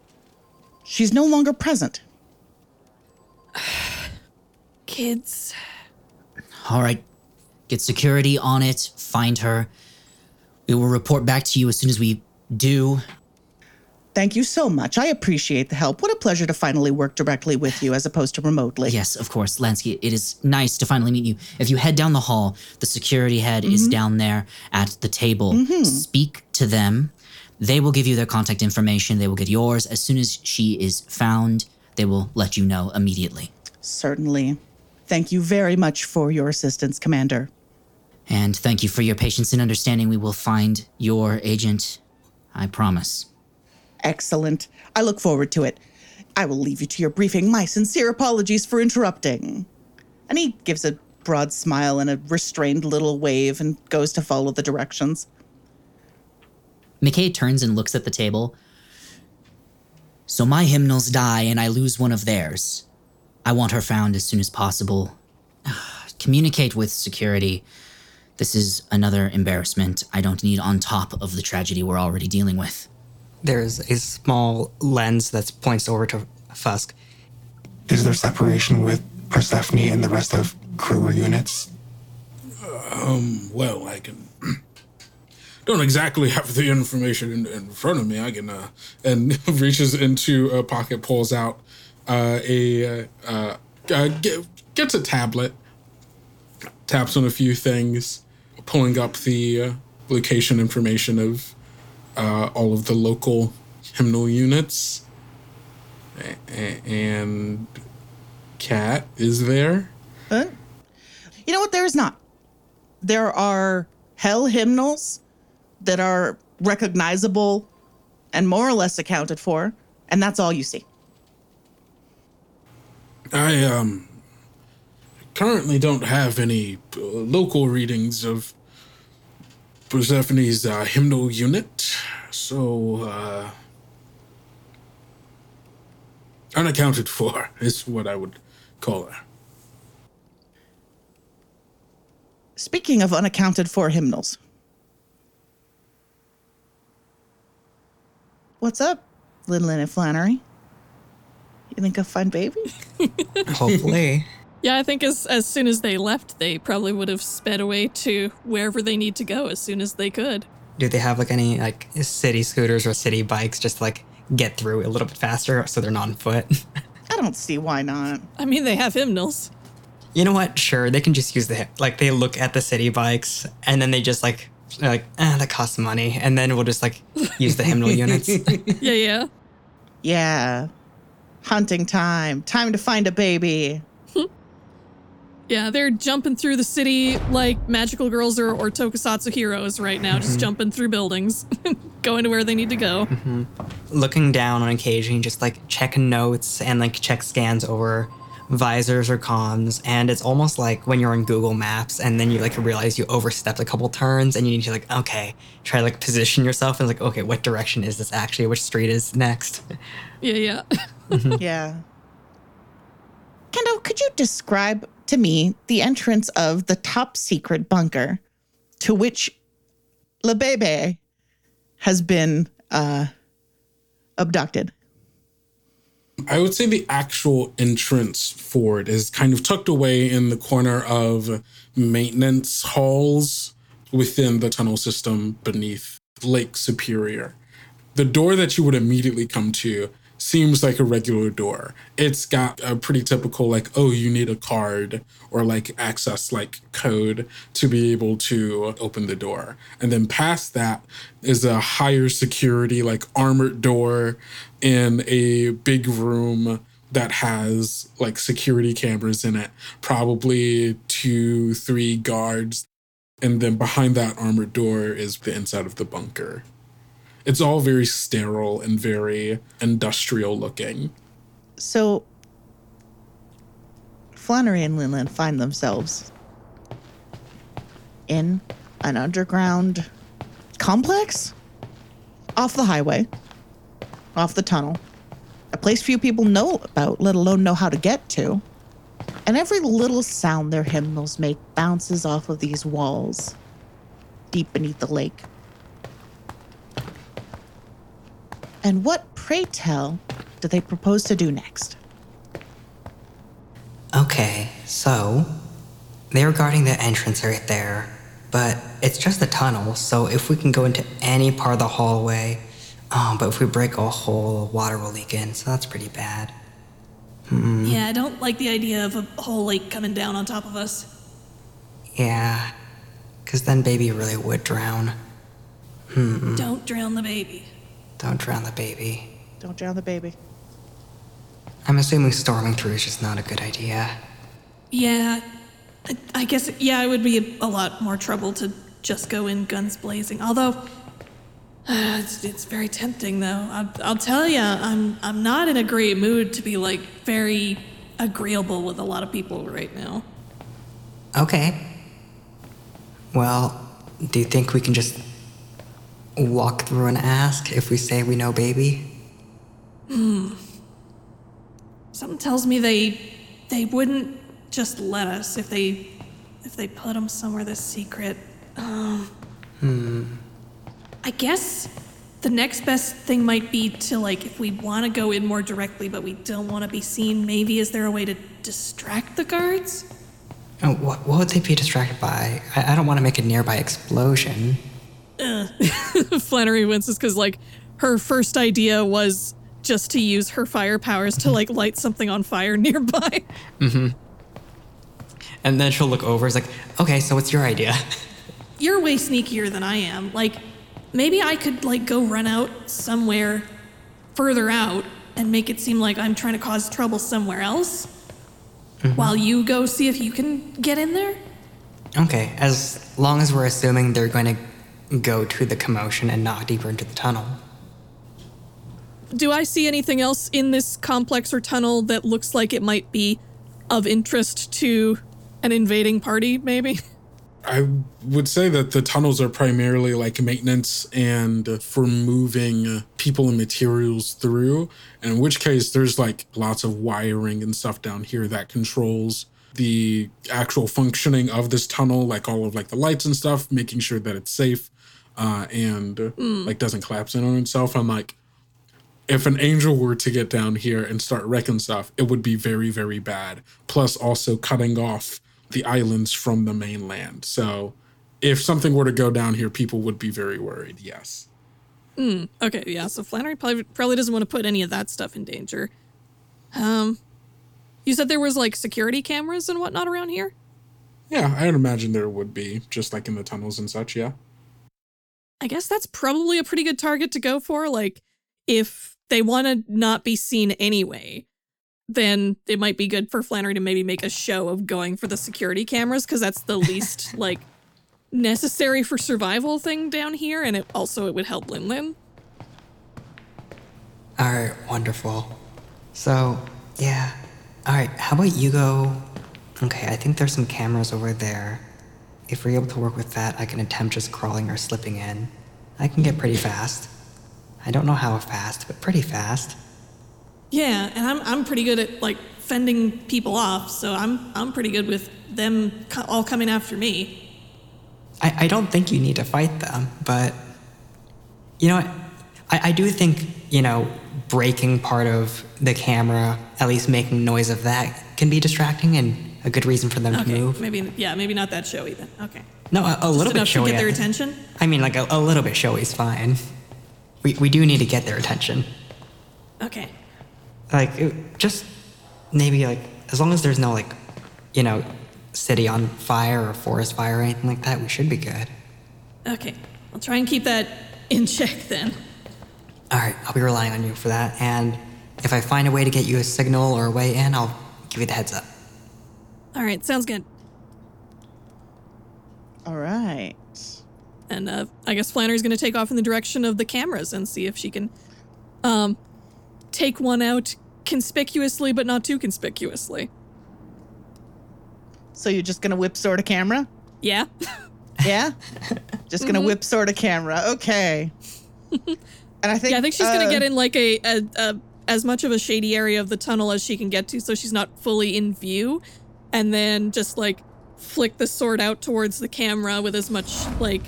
Speaker 1: She's no longer present. [SIGHS]
Speaker 4: Kids.
Speaker 2: All right, get security on it, find her. We will report back to you as soon as we do.
Speaker 1: Thank you so much. I appreciate the help. What a pleasure to finally work directly with you as opposed to remotely.
Speaker 2: Yes, of course, Lansky, it is nice to finally meet you. If you head down the hall, the security head is mm-hmm. down there at the table. Mm-hmm. Speak to them. They will give you their contact information. They will get yours. As soon as she is found, they will let you know immediately.
Speaker 1: Certainly. Thank you very much for your assistance, Commander.
Speaker 2: And thank you for your patience and understanding. We will find your agent. I promise.
Speaker 1: Excellent. I look forward to it. I will leave you to your briefing. My sincere apologies for interrupting. And he gives a broad smile and a restrained little wave and goes to follow the directions.
Speaker 2: McKay turns and looks at the table. So my hymnals die and I lose one of theirs. I want her found as soon as possible. [SIGHS] Communicate with security. This is another embarrassment I don't need on top of the tragedy we're already dealing with.
Speaker 3: There's a small lens that points over to Fusk.
Speaker 6: Is there separation with Persephone and the rest of crew or units?
Speaker 5: Um, well, I can. [CLEARS THROAT] Don't exactly have the information in, in front of me. I can, uh, and [LAUGHS] reaches into a pocket, pulls out uh, a, uh, uh, get, gets a tablet, taps on a few things, pulling up the uh, location information of uh, all of the local hymnal units. A- a- and Cat is there.
Speaker 1: Huh? You know what? There is not. There are HEL hymnals that are recognizable and more or less accounted for, and that's all you see.
Speaker 5: I um currently don't have any uh, local readings of Persephone's uh, hymnal unit, so uh, unaccounted [LAUGHS] for is what I would call her.
Speaker 1: Speaking of unaccounted for hymnals, what's up, Linlin and Flannery? You think I'll find baby? [LAUGHS]
Speaker 3: Hopefully.
Speaker 4: Yeah, I think as as soon as they left, they probably would have sped away to wherever they need to go as soon as they could.
Speaker 3: Do they have like any like city scooters or city bikes just to like get through a little bit faster so they're not on foot? [LAUGHS]
Speaker 1: I don't see why not.
Speaker 4: I mean, they have hymnals.
Speaker 3: you know what? Sure, they can just use the. Like they look at the city bikes and then they just like like, ah, that costs money, and then we'll just like use the hymnal units. [LAUGHS] [LAUGHS]
Speaker 4: Yeah, yeah.
Speaker 1: Yeah. Hunting time. Time to find a baby.
Speaker 4: Yeah, they're jumping through the city like magical girls or, or tokusatsu heroes right now, just mm-hmm. jumping through buildings, [LAUGHS] going to where they need to go. Mm-hmm.
Speaker 3: Looking down on occasion, just like check notes and like check scans over visors or comms, and it's almost like when you're on Google Maps and then you like realize you overstepped a couple turns and you need to like okay try to like position yourself and like okay what direction is this actually which street is next
Speaker 4: Yeah, yeah. [LAUGHS]
Speaker 1: yeah. Kendo, could you describe to me the entrance of the top secret bunker to which Le Bebe has been uh, abducted?
Speaker 5: I would say the actual entrance for it is kind of tucked away in the corner of maintenance halls within the tunnel system beneath Lake Superior. The door that you would immediately come to seems like a regular door. It's got a pretty typical, like, oh, you need a card or like access like code to be able to open the door. And then past that is a higher security, like armored door in a big room that has like security cameras in it, probably two, three guards. And then behind that armored door is the inside of the bunker. It's all very sterile and very industrial looking.
Speaker 1: So, Flannery and Linlin find themselves in an underground complex off the highway, off the tunnel, a place few people know about, let alone know how to get to. And every little sound their hymnals make bounces off of these walls deep beneath the lake. And what, pray tell, do they propose to do next?
Speaker 3: Okay, so they're guarding the entrance right there, but it's just a tunnel, so if we can go into any part of the hallway, oh, but if we break a hole, water will leak in, so that's pretty bad. Hmm.
Speaker 4: Yeah, I don't like the idea of a whole lake coming down on top of us.
Speaker 3: Yeah, because then baby really would drown. Hmm.
Speaker 4: Don't drown the baby.
Speaker 3: Don't drown the baby.
Speaker 1: Don't drown the baby.
Speaker 3: I'm assuming storming through is just not a good idea.
Speaker 4: Yeah, I, I guess, yeah, it would be a, a lot more trouble to just go in guns blazing. Although, uh, [SIGHS] it's, it's very tempting, though. I'll, I'll tell you, I'm, I'm not in a great mood to be, like, very agreeable with a lot of people right now.
Speaker 3: Okay. Well, do you think we can just walk through and ask if we say we know baby? Hmm.
Speaker 4: Something tells me they they wouldn't just let us if they if they put him somewhere this secret. Um, I guess the next best thing might be to like if we want to go in more directly, but we don't want to be seen. Maybe is there a way to distract the guards?
Speaker 3: Oh, what, what would they be distracted by? I, I don't want to make a nearby explosion. [LAUGHS]
Speaker 4: Flannery winces because like her first idea was just to use her fire powers to like light something on fire [LAUGHS] nearby. Mm-hmm.
Speaker 3: And then she'll look over. It's like, okay, so what's your idea? [LAUGHS]
Speaker 4: you're way sneakier than I am. Like, maybe I could like go run out somewhere further out and make it seem like I'm trying to cause trouble somewhere else while you go see if you can get in there?
Speaker 3: Okay, as long as we're assuming they're going to go to the commotion and not deeper into the tunnel.
Speaker 4: Do I see anything else in this complex or tunnel that looks like it might be of interest to an invading party, maybe?
Speaker 5: I would say that the tunnels are primarily like maintenance and for moving people and materials through. And in which case, there's like lots of wiring and stuff down here that controls the actual functioning of this tunnel, like all of like the lights and stuff, making sure that it's safe uh, and like doesn't collapse in on itself. I'm like, if an angel were to get down here and start wrecking stuff, it would be very, very bad. Plus, also cutting off the islands from the mainland. So, if something were to go down here, people would be very worried. Yes.
Speaker 4: Okay, yeah, so Flannery probably, probably doesn't want to put any of that stuff in danger. Um, you said there was like security cameras and whatnot around here?
Speaker 5: Yeah, I'd imagine there would be, just like in the tunnels and such. Yeah.
Speaker 4: I guess that's probably a pretty good target to go for. Like, if they want to not be seen anyway, then it might be good for Flannery to maybe make a show of going for the security cameras because that's the least [LAUGHS] like necessary for survival thing down here, and it also it would help Linlin.
Speaker 3: All right, wonderful. So, yeah. All right, how about you go? Okay, I think there's some cameras over there. If we're able to work with that, I can attempt just crawling or slipping in. I can get pretty fast. I don't know how fast, but pretty fast.
Speaker 4: Yeah, and I'm I'm pretty good at like fending people off, so I'm I'm pretty good with them co- all coming after me.
Speaker 3: I, I don't think you need to fight them, but you know? I, I do think, you know, breaking part of the camera, at least making noise of that, can be distracting and a good reason for them to move.
Speaker 4: maybe yeah, maybe not that showy then. Okay,
Speaker 3: No, a, a little bit showy.
Speaker 4: to get their attention.
Speaker 3: I mean, like a, a little bit showy is fine. We, we do need to get their attention.
Speaker 4: Okay,
Speaker 3: Like, it, just maybe like, as long as there's no like, you know, city on fire or forest fire or anything like that, we should be good.
Speaker 4: okay, I'll try and keep that in check then.
Speaker 3: All right, I'll be relying on you for that. And if I find a way to get you a signal or a way in, I'll give you the heads up.
Speaker 4: All right, sounds good.
Speaker 1: All right.
Speaker 4: And uh, I guess Flannery's going to take off in the direction of the cameras and see if she can um, take one out conspicuously, but not too conspicuously.
Speaker 1: So you're just gonna whip sword a camera?
Speaker 4: Yeah.
Speaker 1: Yeah? [LAUGHS] just gonna whip sword a camera. Okay. And I think [LAUGHS]
Speaker 4: yeah, I think she's going
Speaker 1: uh,
Speaker 4: to get in like a, a, a as much of a shady area of the tunnel as she can get to, so she's not fully in view, and then just like flick the sword out towards the camera with as much like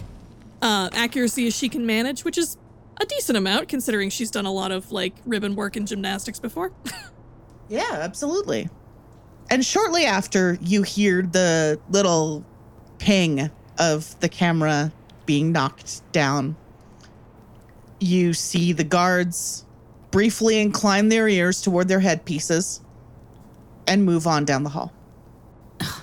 Speaker 4: uh, accuracy as she can manage, which is a decent amount considering she's done a lot of like ribbon work and gymnastics before. [LAUGHS]
Speaker 1: Yeah, absolutely. And shortly after, you hear the little ping of the camera being knocked down. You see the guards briefly incline their ears toward their headpieces and move on down the hall.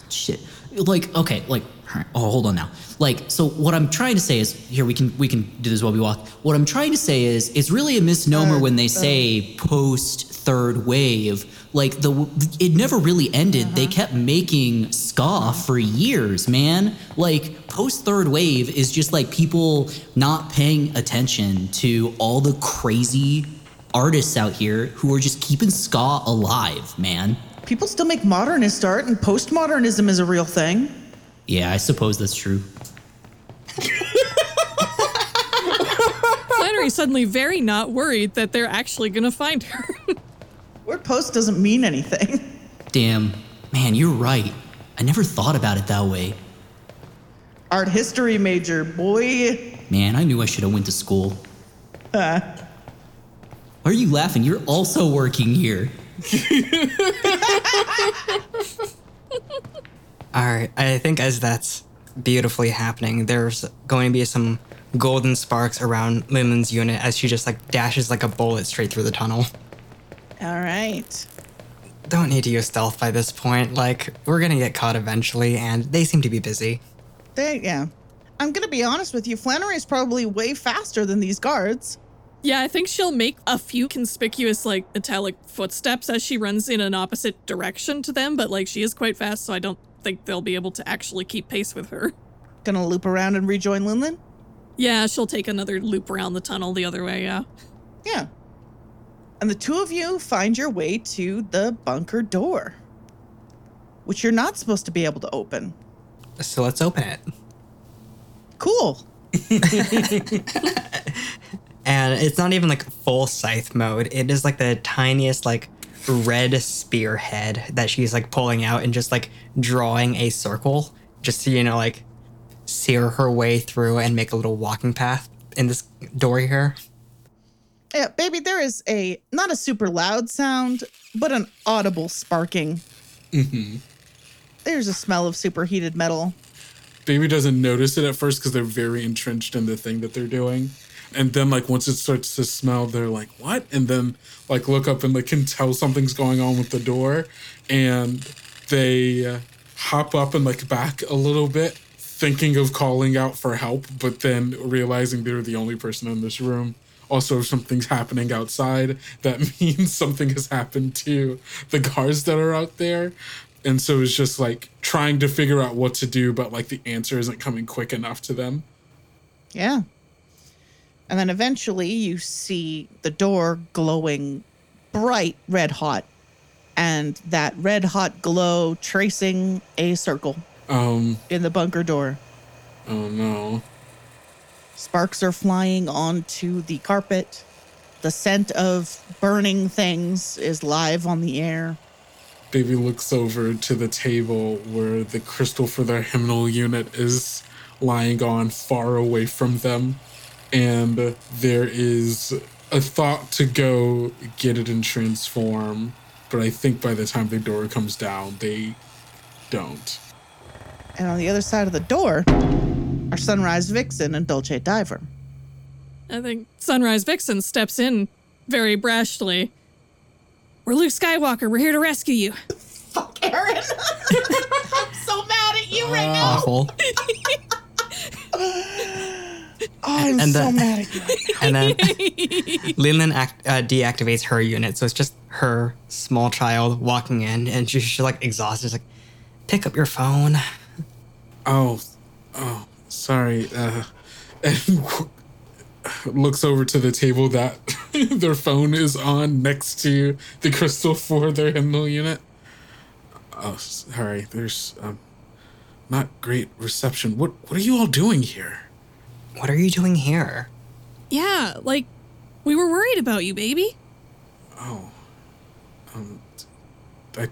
Speaker 2: Shit. Like okay like right, oh hold on now. Like so what i'm trying to say is here we can we can do this while we walk. What i'm trying to say is it's really a misnomer when they say post third wave. Like the it never really ended. They uh-huh. kept making ska uh-huh. for years man. Like post third wave is just like people not paying attention to all the crazy artists out here who are just keeping ska alive man
Speaker 1: People still make modernist art, and postmodernism is a real thing.
Speaker 2: yeah i suppose that's true
Speaker 4: Flannery's suddenly very not worried that they're actually going to find her. [LAUGHS]
Speaker 1: Word post doesn't mean anything.
Speaker 2: Damn, man, you're right. I never thought about it that way.
Speaker 1: Art history major, boy.
Speaker 2: Man, I knew I should have went to school. Uh. Why are you laughing? You're also working here. [LAUGHS]
Speaker 3: All right, I think as that's beautifully happening, there's going to be some golden sparks around Linlin's unit as she just like dashes like a bullet straight through the tunnel.
Speaker 1: All right.
Speaker 3: Don't need to use stealth by this point. Like, we're gonna get caught eventually, and they seem to be busy.
Speaker 1: They, yeah. I'm going to be honest with you. Flannery is probably way faster than these guards.
Speaker 4: Yeah, I think she'll make a few conspicuous, like, metallic footsteps as she runs in an opposite direction to them, but, like, she is quite fast, so I don't think they'll be able to actually keep pace with her.
Speaker 1: Gonna loop around and rejoin Linlin?
Speaker 4: Yeah, she'll take another loop around the tunnel the other way, yeah.
Speaker 1: Yeah. And the two of you find your way to the bunker door, which you're not supposed to be able to open.
Speaker 3: So let's open it.
Speaker 1: Cool. [LAUGHS]
Speaker 3: And it's not even like full scythe mode. It is like the tiniest like red spearhead that she's like pulling out and just like drawing a circle just to, you know, like sear her way through and make a little walking path in this door here.
Speaker 1: Yeah, baby, there is a not a super loud sound, but an audible sparking.
Speaker 5: Mm-hmm.
Speaker 1: There's a smell of superheated metal.
Speaker 5: Baby doesn't notice it at first because they're very entrenched in the thing that they're doing. And then, like, once it starts to smell, they're like, what? And then, like, look up and, like, can tell something's going on with the door. And they uh, hop up and, like, back a little bit, thinking of calling out for help, but then realizing they're the only person in this room. Also, if something's happening outside, that [LAUGHS] means something has happened to the guards that are out there. And so it's just like trying to figure out what to do, but like the answer isn't coming quick enough to them.
Speaker 1: Yeah. And then eventually you see the door glowing bright red hot, and that red hot glow tracing a circle
Speaker 5: Um,
Speaker 1: in the bunker door.
Speaker 5: oh no.
Speaker 1: Sparks are flying onto the carpet. The scent of burning things is live on the air.
Speaker 5: Baby looks over to the table where the crystal for their hymnal unit is lying on far away from them. And there is a thought to go get it and transform. But I think by the time the door comes down, they don't.
Speaker 1: And on the other side of the door are Sunrise Vixen and Dolce Diver.
Speaker 4: I think Sunrise Vixen steps in very brashly. We're Luke Skywalker. We're here to rescue you.
Speaker 1: Fuck Eryn. [LAUGHS] I'm so mad at you right now.
Speaker 3: Awful. [LAUGHS]
Speaker 1: I'm
Speaker 3: and
Speaker 1: so
Speaker 3: the-
Speaker 1: mad at [LAUGHS] you.
Speaker 3: And then Linlin act, uh, deactivates her unit, so it's just her small child walking in, and she's just like exhausted. She's like, pick up your phone.
Speaker 5: Oh, oh, sorry. Uh, and [LAUGHS] looks over to the table that [LAUGHS] their phone is on next to the crystal for their hymnal unit. Oh, sorry. There's um, not great reception. What What are you all doing here?
Speaker 3: What are you doing here?
Speaker 4: Yeah, like, we were worried about you, baby.
Speaker 5: Oh, um, I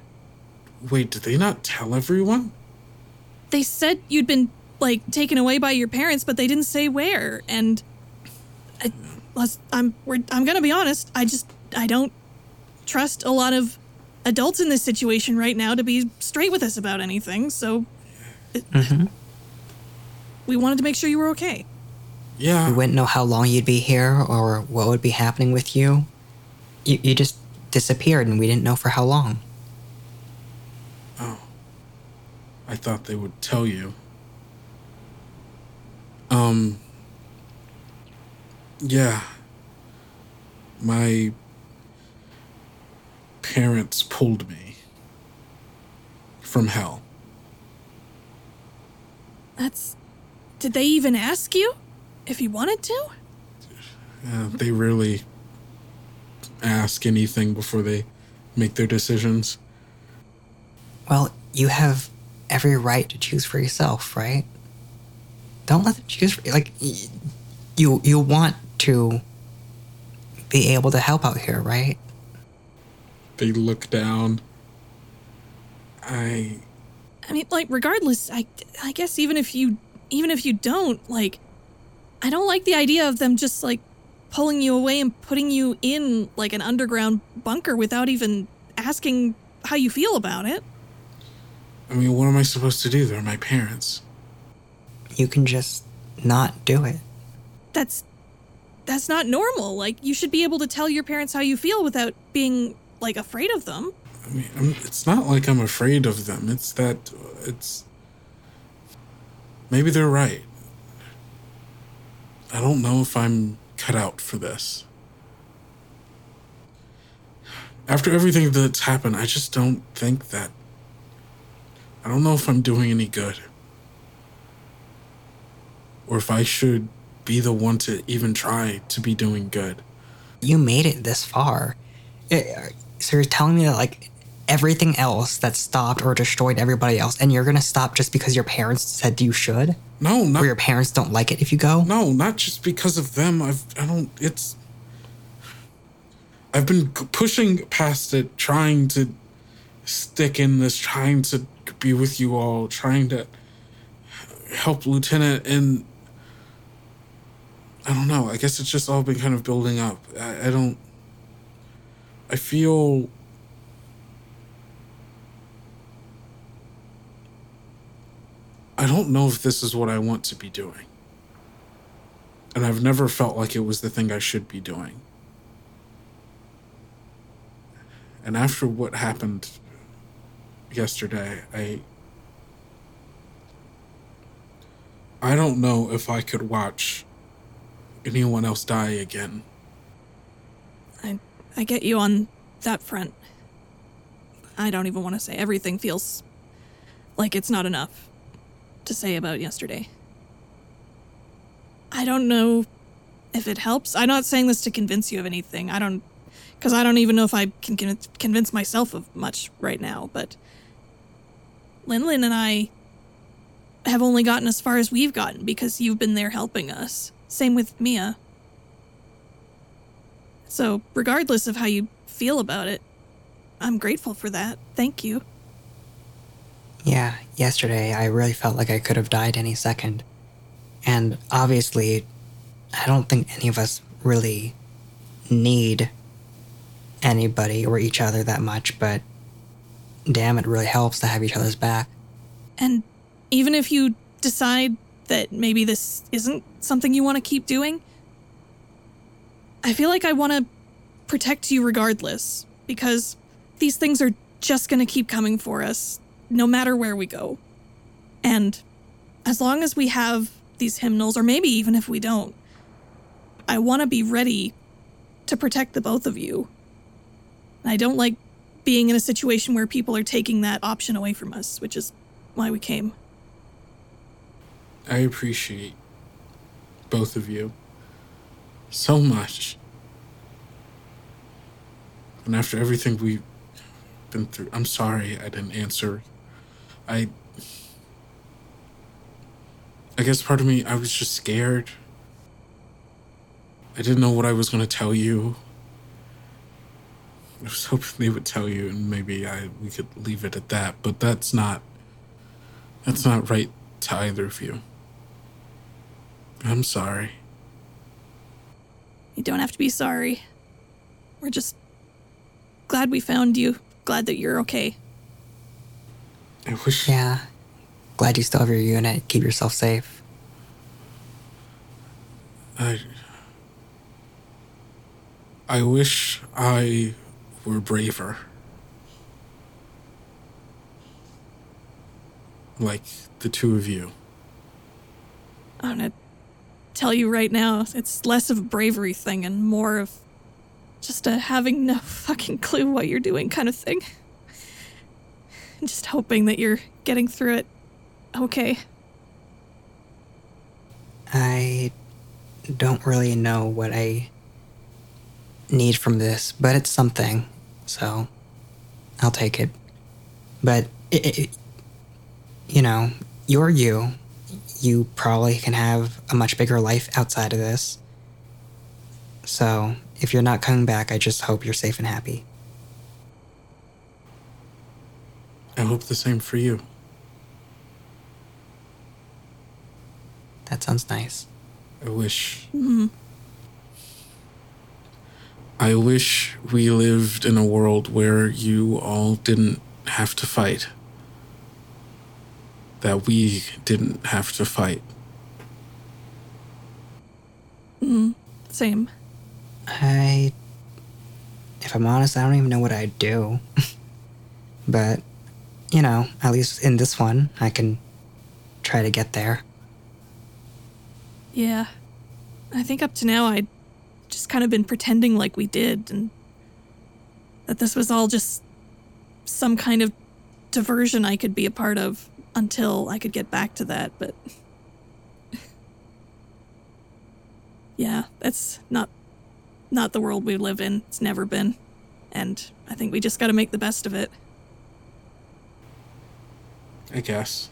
Speaker 5: wait. Did they not tell everyone?
Speaker 4: They said you'd been, like, taken away by your parents, but they didn't say where. And I, I'm, we're, I'm gonna be honest. I just, I don't trust a lot of adults in this situation right now to be straight with us about anything. So, it- we wanted to make sure you were okay.
Speaker 5: Yeah.
Speaker 3: We wouldn't know how long you'd be here or what would be happening with you. You, you just disappeared, and we didn't know for how long. Oh.
Speaker 5: I thought they would tell you. Um. Yeah. My parents pulled me from HEL.
Speaker 4: That's. Did they even ask you if you wanted to?
Speaker 5: Uh, they rarely ask anything before they make their decisions.
Speaker 3: Well, you have every right to choose for yourself, right? Don't let them choose for you. Like, you you want to be able to help out here, right?
Speaker 5: They look down. I.
Speaker 4: I mean, like, regardless, I, I guess even if you, even if you don't, like, I don't like the idea of them just like pulling you away and putting you in like an underground bunker without even asking how you feel about it.
Speaker 5: I mean, what am I supposed to do? They're my parents.
Speaker 3: You can just not do it.
Speaker 4: That's, that's not normal. Like, you should be able to tell your parents how you feel without being like afraid of them.
Speaker 5: I mean, I'm, it's not like I'm afraid of them. It's that it's maybe they're right. I don't know if I'm cut out for this. After everything that's happened, I just don't think that. I don't know if I'm doing any good. Or if I should be the one to even try to be doing good.
Speaker 3: You made it this far. Eh, so you're telling me that, like, everything else that stopped or destroyed everybody else, and you're gonna stop just because your parents said you should?
Speaker 5: No, not
Speaker 3: Or your parents don't like it if you go?
Speaker 5: No, not just because of them. I've I don't it's I've been pushing past it, trying to stick in this, trying to be with you all, trying to help Lieutenant and I don't know. I guess it's just all been kind of building up. I, I don't I feel I don't know if this is what I want to be doing. And I've never felt like it was the thing I should be doing. And after what happened yesterday, I I don't know if I could watch anyone else die again.
Speaker 4: I I get you on that front. I don't even want to say everything feels like it's not enough to say about yesterday. I don't know if it helps. I'm not saying this to convince you of anything. I don't cuz I don't even know if I can convince myself of much right now, but Linlin and I have only gotten as far as we've gotten because you've been there helping us. Same with Mia. So, regardless of how you feel about it, I'm grateful for that. Thank you.
Speaker 3: Yeah, yesterday I really felt like I could have died any second. And obviously, I don't think any of us really need anybody or each other that much, but damn, it really helps to have each other's back.
Speaker 4: And even if you decide that maybe this isn't something you want to keep doing, I feel like I want to protect you regardless because these things are just going to keep coming for us no matter where we go. And as long as we have these hymnals, or maybe even if we don't, I want to be ready to protect the both of you. I don't like being in a situation where people are taking that option away from us, which is why we came.
Speaker 5: I appreciate both of you so much. And after everything we've been through, I'm sorry I didn't answer. I I guess part of me I was just scared. I didn't know what I was going to tell you. I was [LAUGHS] hoping they would tell you and maybe I we could leave it at that, but that's not that's not right to either of you. I'm sorry.
Speaker 4: You don't have to be sorry. We're just glad we found you. Glad that you're okay.
Speaker 5: I wish
Speaker 3: Yeah, glad you still have your unit. Keep yourself safe.
Speaker 5: I I wish I were braver. Like the two of you.
Speaker 4: I'm gonna tell you right now, it's less of a bravery thing and more of just a having no [LAUGHS] fucking clue what you're doing kind of thing. [LAUGHS] Just hoping that you're getting through it okay.
Speaker 3: I don't really know what I need from this, but it's something, so I'll take it. But it, it, you know, you're you. You probably can have a much bigger life outside of this. So if you're not coming back, I just hope you're safe and happy.
Speaker 5: I hope the same for you.
Speaker 3: That sounds nice.
Speaker 5: I wish. Mhm. I wish we lived in a world where you all didn't have to fight. That we didn't have to fight.
Speaker 4: Same.
Speaker 3: I, if I'm honest, I don't even know what I'd do. [LAUGHS] but, you know, at least in this one, I can try to get there.
Speaker 4: Yeah. I think up to now I'd just kind of been pretending like we did and that this was all just some kind of diversion I could be a part of until I could get back to that, but [LAUGHS] yeah, that's not not the world we live in. It's never been. And I think we just got to make the best of it.
Speaker 5: I guess.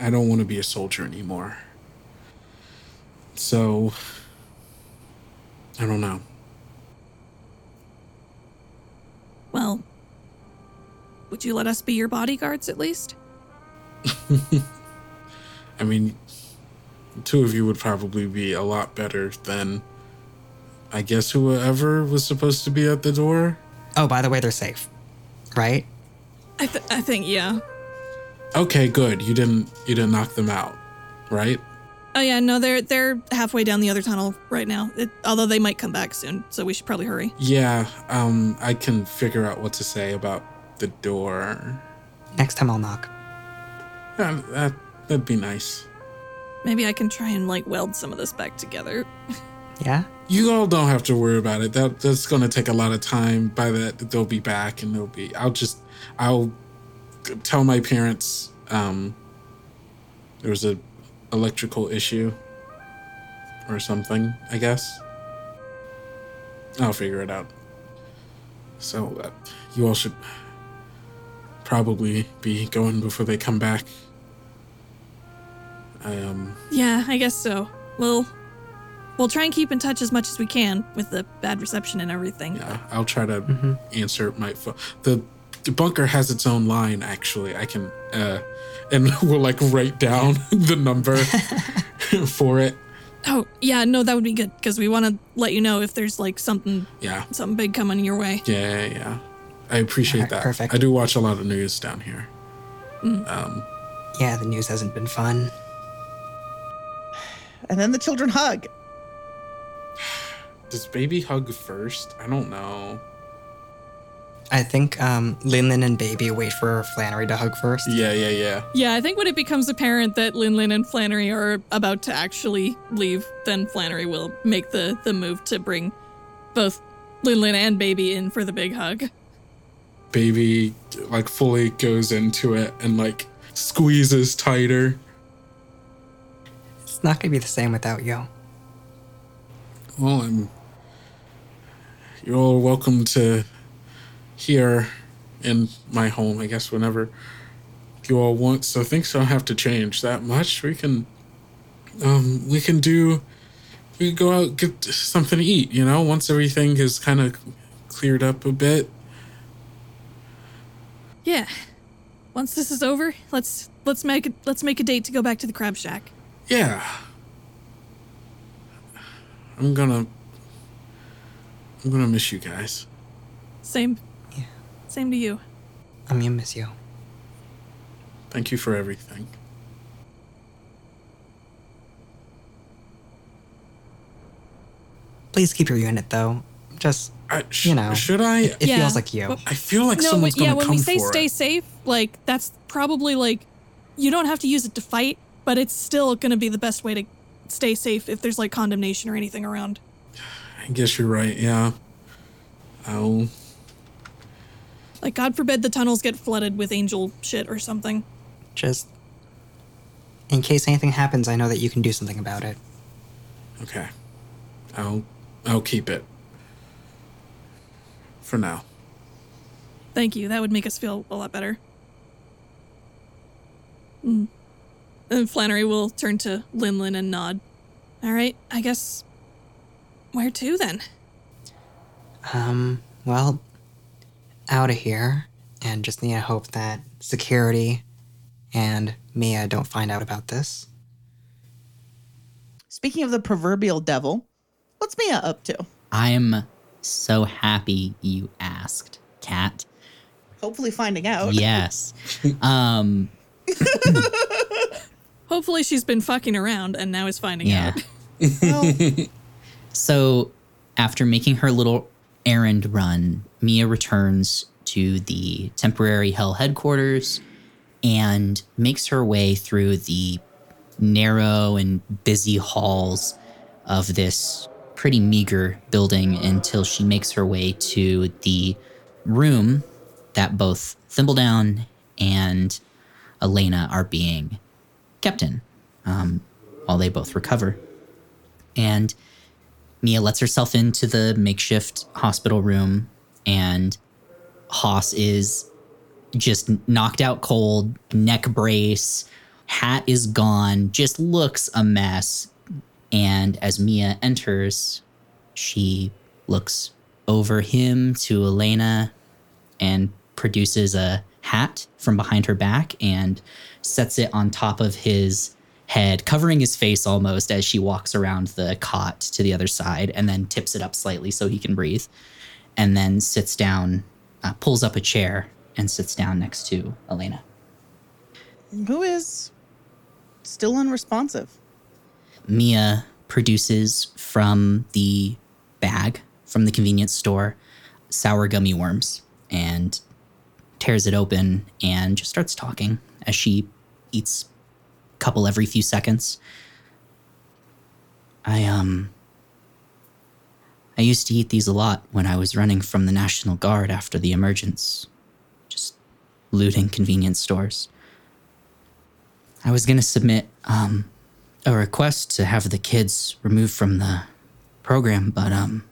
Speaker 5: I don't want to be a soldier anymore. So, I don't know.
Speaker 4: Well, would you let us be your bodyguards at least? [LAUGHS]
Speaker 5: I mean, the two of you would probably be a lot better than, I guess, whoever was supposed to be at the door.
Speaker 3: Oh, by the way, they're safe, right?
Speaker 4: I, th- I think, yeah.
Speaker 5: Okay, good. You didn't you didn't knock them out, right?
Speaker 4: Oh yeah, no, they're they're halfway down the other tunnel right now. It, although they might come back soon, so we should probably hurry.
Speaker 5: Yeah. Um, I can figure out what to say about the door.
Speaker 3: Next time I'll knock.
Speaker 5: Yeah, that that'd be nice.
Speaker 4: Maybe I can try and like weld some of this back together. [LAUGHS]
Speaker 3: Yeah?
Speaker 5: You all don't have to worry about it. That that's gonna take a lot of time. By that they'll be back and they'll be. I'll just I'll tell my parents um there was a electrical issue or something. I guess. I'll figure it out. So uh, you all should probably be going before they come back. I um
Speaker 4: Yeah, I guess so. We'll we'll try and keep in touch as much as we can with the bad reception and everything.
Speaker 5: Yeah, I'll try to answer my phone. The, the bunker has its own line, actually. I can, uh, and [LAUGHS] we'll like write down [LAUGHS] the number [LAUGHS] for it.
Speaker 4: Oh, yeah, no, that would be good because we want to let you know if there's like something
Speaker 5: Yeah,
Speaker 4: something big coming your way.
Speaker 5: yeah, yeah. yeah. I appreciate
Speaker 3: Alright,
Speaker 5: that.
Speaker 3: perfect.
Speaker 5: I do watch a lot of news down here. Um,
Speaker 3: Yeah, the news hasn't been fun.
Speaker 1: And then the children hug.
Speaker 5: Does baby hug first? I don't know.
Speaker 3: I think um, Linlin and Baby wait for Flannery to hug first.
Speaker 5: Yeah, yeah, yeah.
Speaker 4: Yeah, I think when it becomes apparent that Linlin and Flannery are about to actually leave, then Flannery will make the the move to bring both Linlin and Baby in for the big hug.
Speaker 5: Baby like fully goes into it and like squeezes tighter.
Speaker 3: It's not gonna be the same without you.
Speaker 5: Well, I'm. You're all welcome to here in my home, I guess, whenever you all want. So things don't have to change that much. We can, um, we can do. We can go out get something to eat. You know, once everything is kind of cleared up a bit.
Speaker 4: Yeah. Once this is over, let's let's make it let's make a date to go back to the crab shack.
Speaker 5: Yeah. I'm gonna. I'm gonna miss you guys.
Speaker 4: Same.
Speaker 3: Yeah.
Speaker 4: Same to you.
Speaker 3: I'm gonna miss you.
Speaker 5: Thank you for everything.
Speaker 3: Please keep your unit though. Just
Speaker 5: I, sh-
Speaker 3: You know.
Speaker 5: should I?
Speaker 3: it
Speaker 4: Yeah,
Speaker 3: feels like you.
Speaker 4: but-
Speaker 5: I feel like
Speaker 4: no,
Speaker 5: someone's
Speaker 4: but yeah,
Speaker 5: gonna
Speaker 4: when we say stay
Speaker 5: it.
Speaker 4: safe, like that's probably like you don't have to use it to fight, but it's still gonna be the best way to stay safe if there's like condemnation or anything around.
Speaker 5: I guess you're right. Yeah. I'll.
Speaker 4: Like God forbid the tunnels get flooded with angel shit or something.
Speaker 3: Just in case anything happens, I know that you can do something about it.
Speaker 5: Okay. I'll. I'll keep it. For now.
Speaker 4: Thank you. That would make us feel a lot better. Mm. And Flannery will turn to Linlin and nod. All right, I guess. Where to then?
Speaker 3: Um, well, out of here, and just need to hope that security and Mia don't find out about this.
Speaker 1: Speaking of the proverbial devil, what's Mia up to?
Speaker 2: I'm so happy you asked, Cat.
Speaker 1: Hopefully finding out.
Speaker 2: Yes. [LAUGHS] Um, [LAUGHS]
Speaker 4: Hopefully, she's been fucking around and now is finding
Speaker 2: yeah.
Speaker 4: out.
Speaker 1: Well,
Speaker 2: So, after making her little errand run, Mia returns to the temporary HEL headquarters and makes her way through the narrow and busy halls of this pretty meager building until she makes her way to the room that both Thimbledown and Elena are being kept in um, while they both recover. And Mia lets herself into the makeshift hospital room, and Haas is just knocked out cold, neck brace, hat is gone, just looks a mess. And as Mia enters, she looks over him to Elena and produces a hat from behind her back and sets it on top of his head, covering his face almost as she walks around the cot to the other side and then tips it up slightly so he can breathe. And then sits down, uh, pulls up a chair and sits down next to Elena.
Speaker 1: Who is still unresponsive?
Speaker 2: Mia produces from the bag from the convenience store sour gummy worms and tears it open and just starts talking as she eats couple every few seconds. I um I used to eat these a lot when I was running from the National Guard after the emergence. Just looting convenience stores. I was to submit um a request to have the kids removed from the program, but um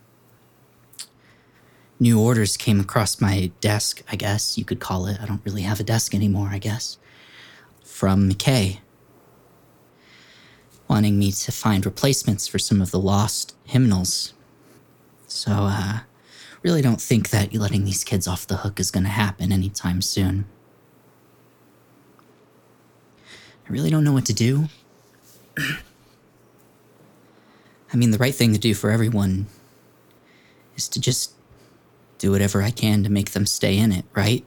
Speaker 2: new orders came across my desk, I guess you could call it. I don't really have a desk anymore, I guess. From McKay. Wanting me to find replacements for some of the lost hymnals. So, uh, really don't think that letting these kids off the hook is gonna happen anytime soon. I really don't know what to do. I mean, the right thing to do for everyone is to just do whatever I can to make them stay in it, right?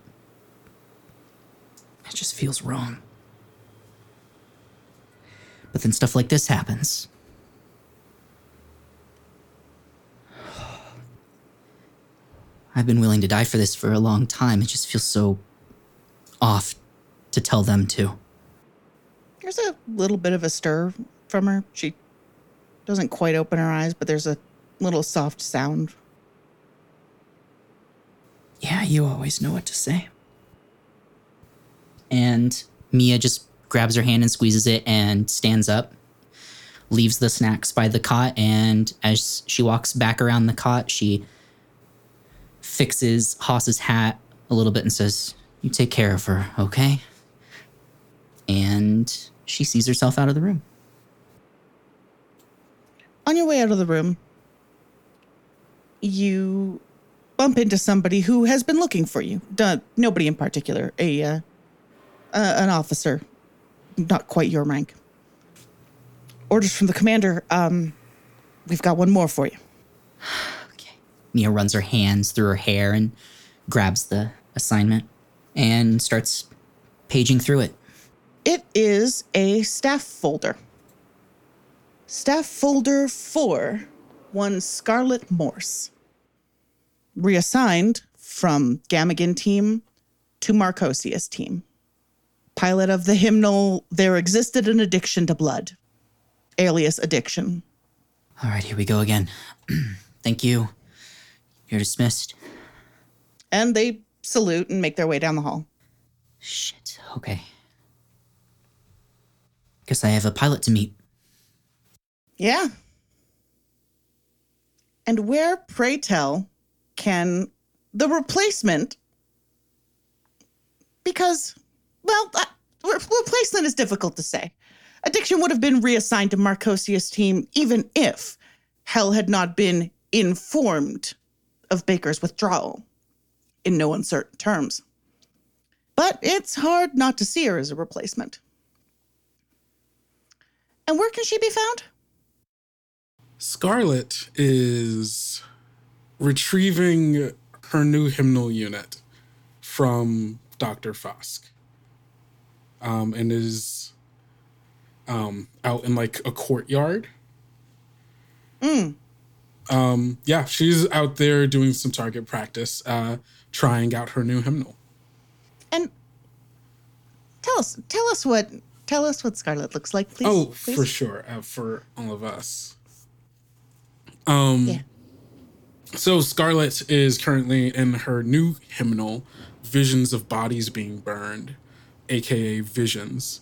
Speaker 2: It just feels wrong. But then stuff like this happens. [SIGHS] I've been willing to die for this for a long time. It just feels so off to tell them to.
Speaker 1: There's a little bit of a stir from her. She doesn't quite open her eyes, but there's a little soft sound.
Speaker 2: Yeah, you always know what to say. And Mia just grabs her hand and squeezes it and stands up, leaves the snacks by the cot, and as she walks back around the cot, she fixes Haas's hat a little bit and says, You take care of her, okay? And she sees herself out of the room.
Speaker 1: On your way out of the room, you bump into somebody who has been looking for you. Nobody in particular, a uh, uh, an officer, not quite your rank. Orders from the commander. Um, we've got one more for you. [SIGHS]
Speaker 2: Okay. Mia runs her hands through her hair and grabs the assignment and starts paging through it.
Speaker 1: It is a staff folder. Staff folder four, one Scarlet Morse. Reassigned from Gamigin team to Marchosias team. Pilot of the hymnal There Existed an Addiction to Blood, alias Addiction.
Speaker 2: All right, here we go again. [CLEARS THROAT] Thank you. You're dismissed.
Speaker 1: And they salute and make their way down the hall.
Speaker 2: Shit. Okay. Guess I have a pilot to meet.
Speaker 1: Yeah. And where, pray tell, can the replacement? Because, well, re- replacement is difficult to say. Addiction would have been reassigned to Marchosias' team even if HEL had not been informed of Baker's withdrawal in no uncertain terms. But it's hard not to see her as a replacement. And where can she be found?
Speaker 5: Scarlet is retrieving her new hymnal unit from Dr. Fusk. Um, and is um, out in like a courtyard. Um, yeah, she's out there doing some target practice, uh, trying out her new hymnal.
Speaker 1: And tell us, tell us what, tell us what Scarlet looks like, please.
Speaker 5: Oh,
Speaker 1: please.
Speaker 5: for sure, uh, for all of us. Um,
Speaker 1: Yeah.
Speaker 5: So Scarlet is currently in her new hymnal, Visions of Bodies Being Burned, aka Visions.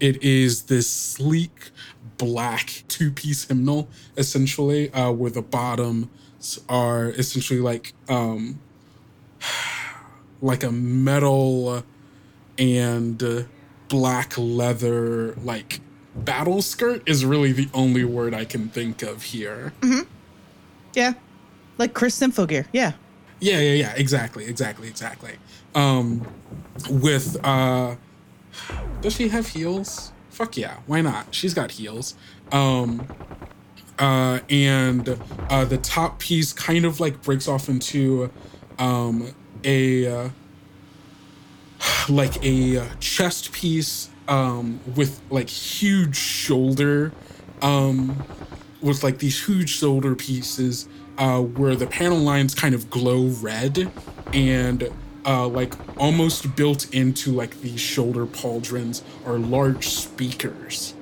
Speaker 5: It is this sleek black two-piece hymnal, essentially, uh, where the bottoms are essentially like um, [SIGHS] like a metal and black leather like battle skirt is really the only word I can think of here.
Speaker 1: Yeah. Like Chris Symphogear. Yeah.
Speaker 5: Yeah, yeah, yeah. Exactly, exactly, exactly. Um, with uh, does she have heels? Fuck yeah, why not? She's got heels. Um, uh, and uh, the top piece kind of like breaks off into um a uh, [SIGHS] like a uh, chest piece um with like huge shoulder um with like these huge shoulder pieces uh, where the panel lines kind of glow red and uh, like almost built into like these shoulder pauldrons are large speakers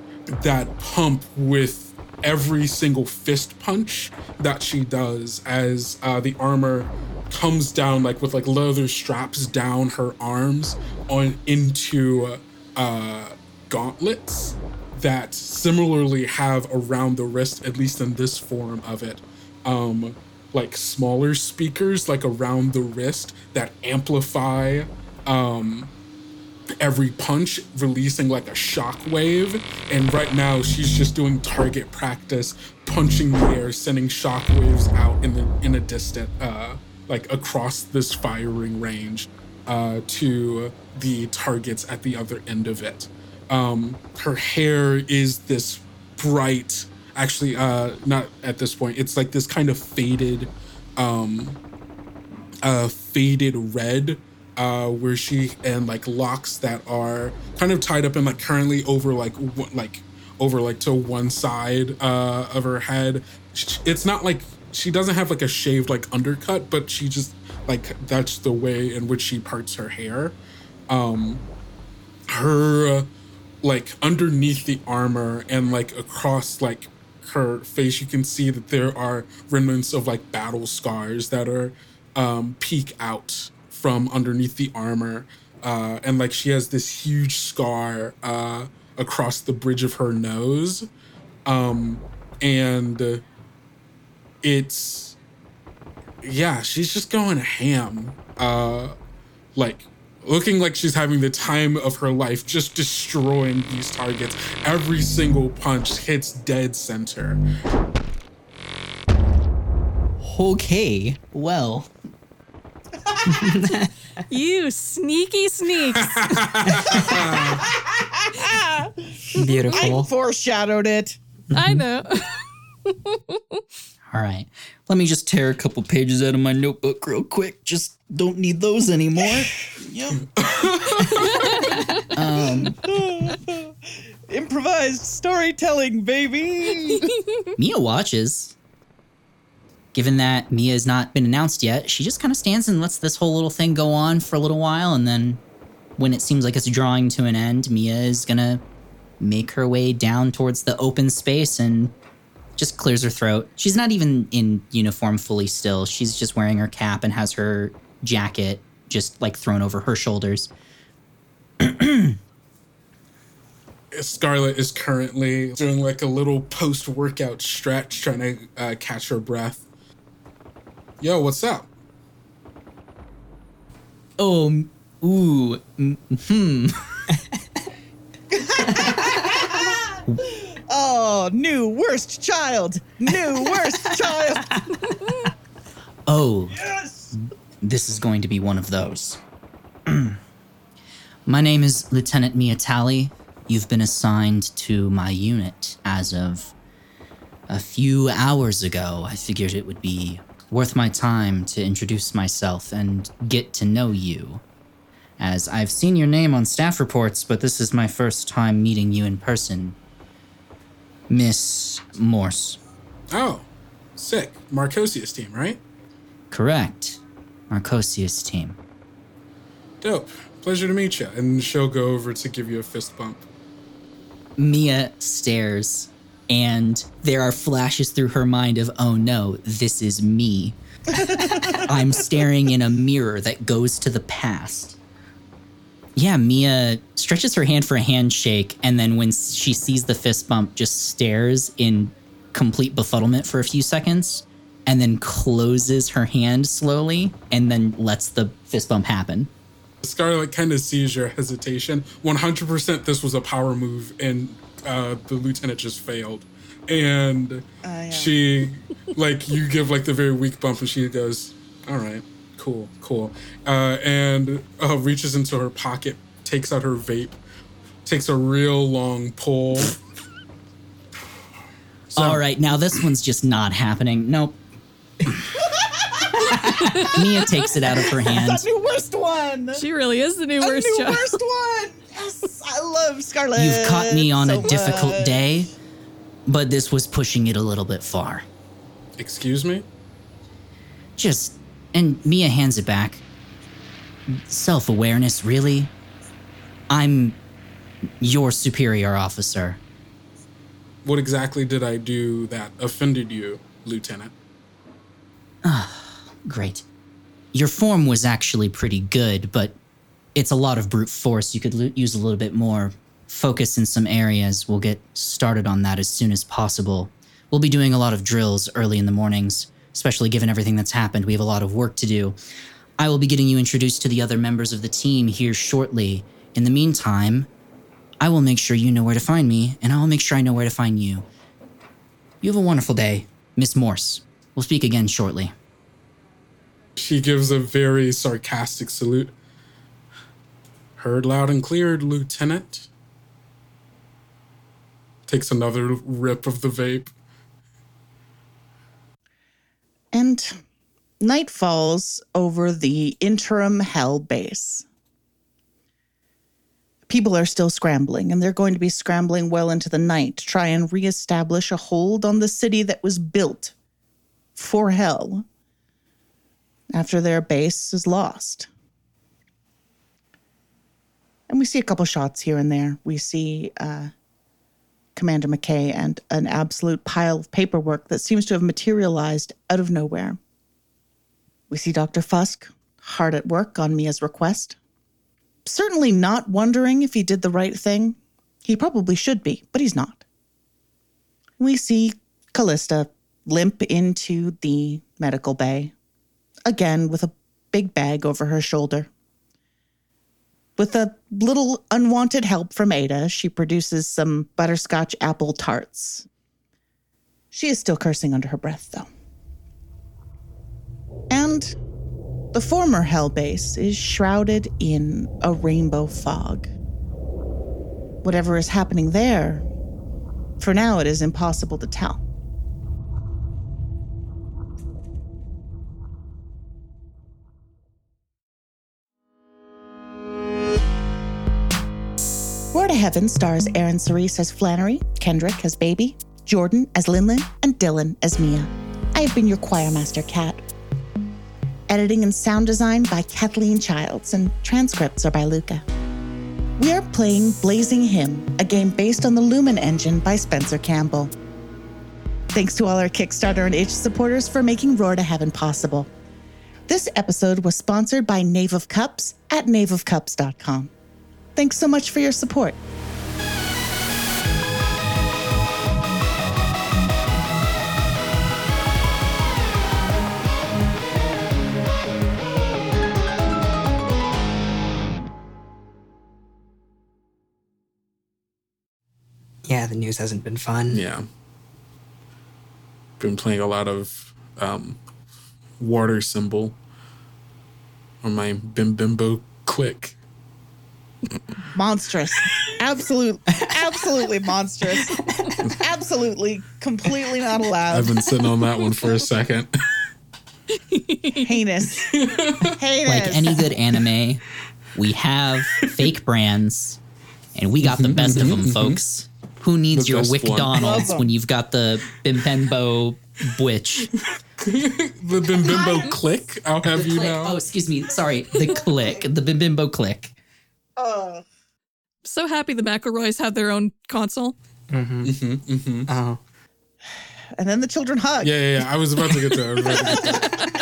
Speaker 5: that pump with every single fist punch that she does as uh, the armor comes down like with like leather straps down her arms on into uh, gauntlets that similarly have around the wrist, at least in this form of it, um, like smaller speakers like around the wrist that amplify um, every punch, releasing like a shock wave. And right now, she's just doing target practice, punching the air, sending shock waves out in the in a distant, uh, like across this firing range, uh, to the targets at the other end of it. Um, her hair is this bright, actually, uh, not at this point. It's like this kind of faded, um, uh, faded red, uh, where she and like locks that are kind of tied up and like currently over like w- like over like to one side uh, of her head. It's not like she doesn't have like a shaved like undercut, but she just like that's the way in which she parts her hair. Um, her uh, like underneath the armor and like across like her face you can see that there are remnants of like battle scars that are um peek out from underneath the armor. Uh and like she has this huge scar uh across the bridge of her nose. Um and it's yeah she's just going ham. Uh like looking like she's having the time of her life just destroying these targets every single punch hits dead center
Speaker 2: Okay, well, [LAUGHS]
Speaker 4: You sneaky sneaks.
Speaker 3: Beautiful.
Speaker 1: I foreshadowed it.
Speaker 4: I know. [LAUGHS]
Speaker 2: all right. Let me just tear a couple pages out of my notebook real quick. Just don't need those anymore. [LAUGHS]
Speaker 1: Yep. [LAUGHS] Um, [LAUGHS] Improvised storytelling, baby.
Speaker 2: Mia watches. Given that Mia has not been announced yet, she just kind of stands and lets this whole little thing go on for a little while. And then when it seems like it's drawing to an end, Mia is going to make her way down towards the open space and just clears her throat. She's not even in uniform fully still. She's just wearing her cap and has her jacket just like thrown over her shoulders. [CLEARS THROAT]
Speaker 5: scarlet is currently doing like a little post-workout stretch trying to uh, catch her breath yo what's up
Speaker 2: Oh, m- ooh, mm, hmm. [LAUGHS] [LAUGHS] [LAUGHS]
Speaker 1: oh, new worst child. New [LAUGHS] worst child.
Speaker 2: Oh,
Speaker 1: Yes.
Speaker 2: this is going to be one of those. [CLEARS THROAT] my name is Lieutenant Mia Tally. You've been assigned to my unit as of a few hours ago. I figured it would be worth my time to introduce myself and get to know you. As I've seen your name on staff reports, but this is my first time meeting you in person. Miss Morse.
Speaker 5: oh sick Marchosias team right
Speaker 2: Correct. Marchosias team.
Speaker 5: dope pleasure to meet you and she'll go over to give you a fist bump
Speaker 2: Mia stares and there are flashes through her mind of, oh no, this is me. [LAUGHS] I'm staring in a mirror that goes to the past. Yeah, Mia stretches her hand for a handshake, and then when she sees the fist bump, just stares in complete befuddlement for a few seconds, and then closes her hand slowly, and then lets the fist bump happen.
Speaker 5: Scarlet kind of sees your hesitation. 100% this was a power move, and uh, the lieutenant just failed. And she, like, you give like the very weak bump, and she goes, All right, cool, cool. Uh, and uh, reaches into her pocket, takes out her vape, takes a real long pull.
Speaker 2: All right, now this one's just not happening. Nope. Mia takes it out of her hand.
Speaker 1: That's the new worst one.
Speaker 4: She really is the new
Speaker 1: A
Speaker 4: worst
Speaker 1: new worst one. Yes, I love Scarlet.
Speaker 2: You've caught me on
Speaker 1: so
Speaker 2: a difficult
Speaker 1: much.
Speaker 2: day, but this was pushing it a little bit far.
Speaker 5: Excuse me?
Speaker 2: Just, and Mia hands it back. Self awareness, really? I'm your superior officer.
Speaker 5: What exactly did I do that offended you, Lieutenant?
Speaker 2: Ah, great. Your form was actually pretty good, but it's a lot of brute force. You could l- use a little bit more focus in some areas. We'll get started on that as soon as possible. We'll be doing a lot of drills early in the mornings, especially given everything that's happened. We have a lot of work to do. I will be getting you introduced to the other members of the team here shortly. In the meantime, I will make sure you know where to find me, and I will make sure I know where to find you. You have a wonderful day, Miss Morse. We'll speak again shortly.
Speaker 5: She gives a very sarcastic salute. Heard loud and clear, Lieutenant. Takes another rip of the vape.
Speaker 1: And night falls over the interim HEL base. People are still scrambling, and they're going to be scrambling well into the night to try and reestablish a hold on the city that was built for HEL after their base is lost. And we see a couple shots here and there. We see uh, Commander McKay and an absolute pile of paperwork that seems to have materialized out of nowhere. We see Dr. Fusk hard at work on Mia's request. Certainly not wondering if he did the right thing. He probably should be, but he's not. We see Callista limp into the medical bay, again with a big bag over her shoulder. With a little unwanted help from Ada, she produces some butterscotch apple tarts. She is still cursing under her breath, though. And the former HEL base is shrouded in a rainbow fog. Whatever is happening there, for now it is impossible to tell. Roar to Heaven stars Eryn Cerise as Flannery, Kendrick as Baby, Jordan as Linlin, and Dillon as Mia. I have been your choir master, Cat. Editing and sound design by Kathleen Childs, and transcripts are by Luca. We are playing Blazing Hymn, a game based on the Lumen engine by Spencer Campbell. Thanks to all our Kickstarter and Itch supporters for making Roar to Heaven possible. This episode was sponsored by Knave of Cups at knaveofcups.com. Thanks so much for your support.
Speaker 3: Yeah, the news hasn't been fun.
Speaker 5: Yeah. Been playing a lot of um, water symbol on my Bim Bimbo click.
Speaker 1: Monstrous absolute absolutely monstrous absolutely completely not allowed.
Speaker 5: I've been sitting on that one for a second.
Speaker 1: heinous heinous
Speaker 2: Like any good anime, we have fake brands, and we got the mm-hmm, best of mm-hmm, them, mm-hmm. folks. Who needs
Speaker 5: The
Speaker 2: your
Speaker 5: best one.
Speaker 1: Love
Speaker 2: when you've got the Bimbembo Bwitch?
Speaker 5: the Bim Bimbo click, I'll have you
Speaker 2: Click.
Speaker 5: know.
Speaker 2: Oh, excuse me. Sorry, the click, the Bimbimbo click.
Speaker 1: Oh
Speaker 4: So happy the McElroys have their own console.
Speaker 3: Oh,
Speaker 1: And then the children hug.
Speaker 5: Yeah, yeah, yeah. I was about to get to. I [LAUGHS]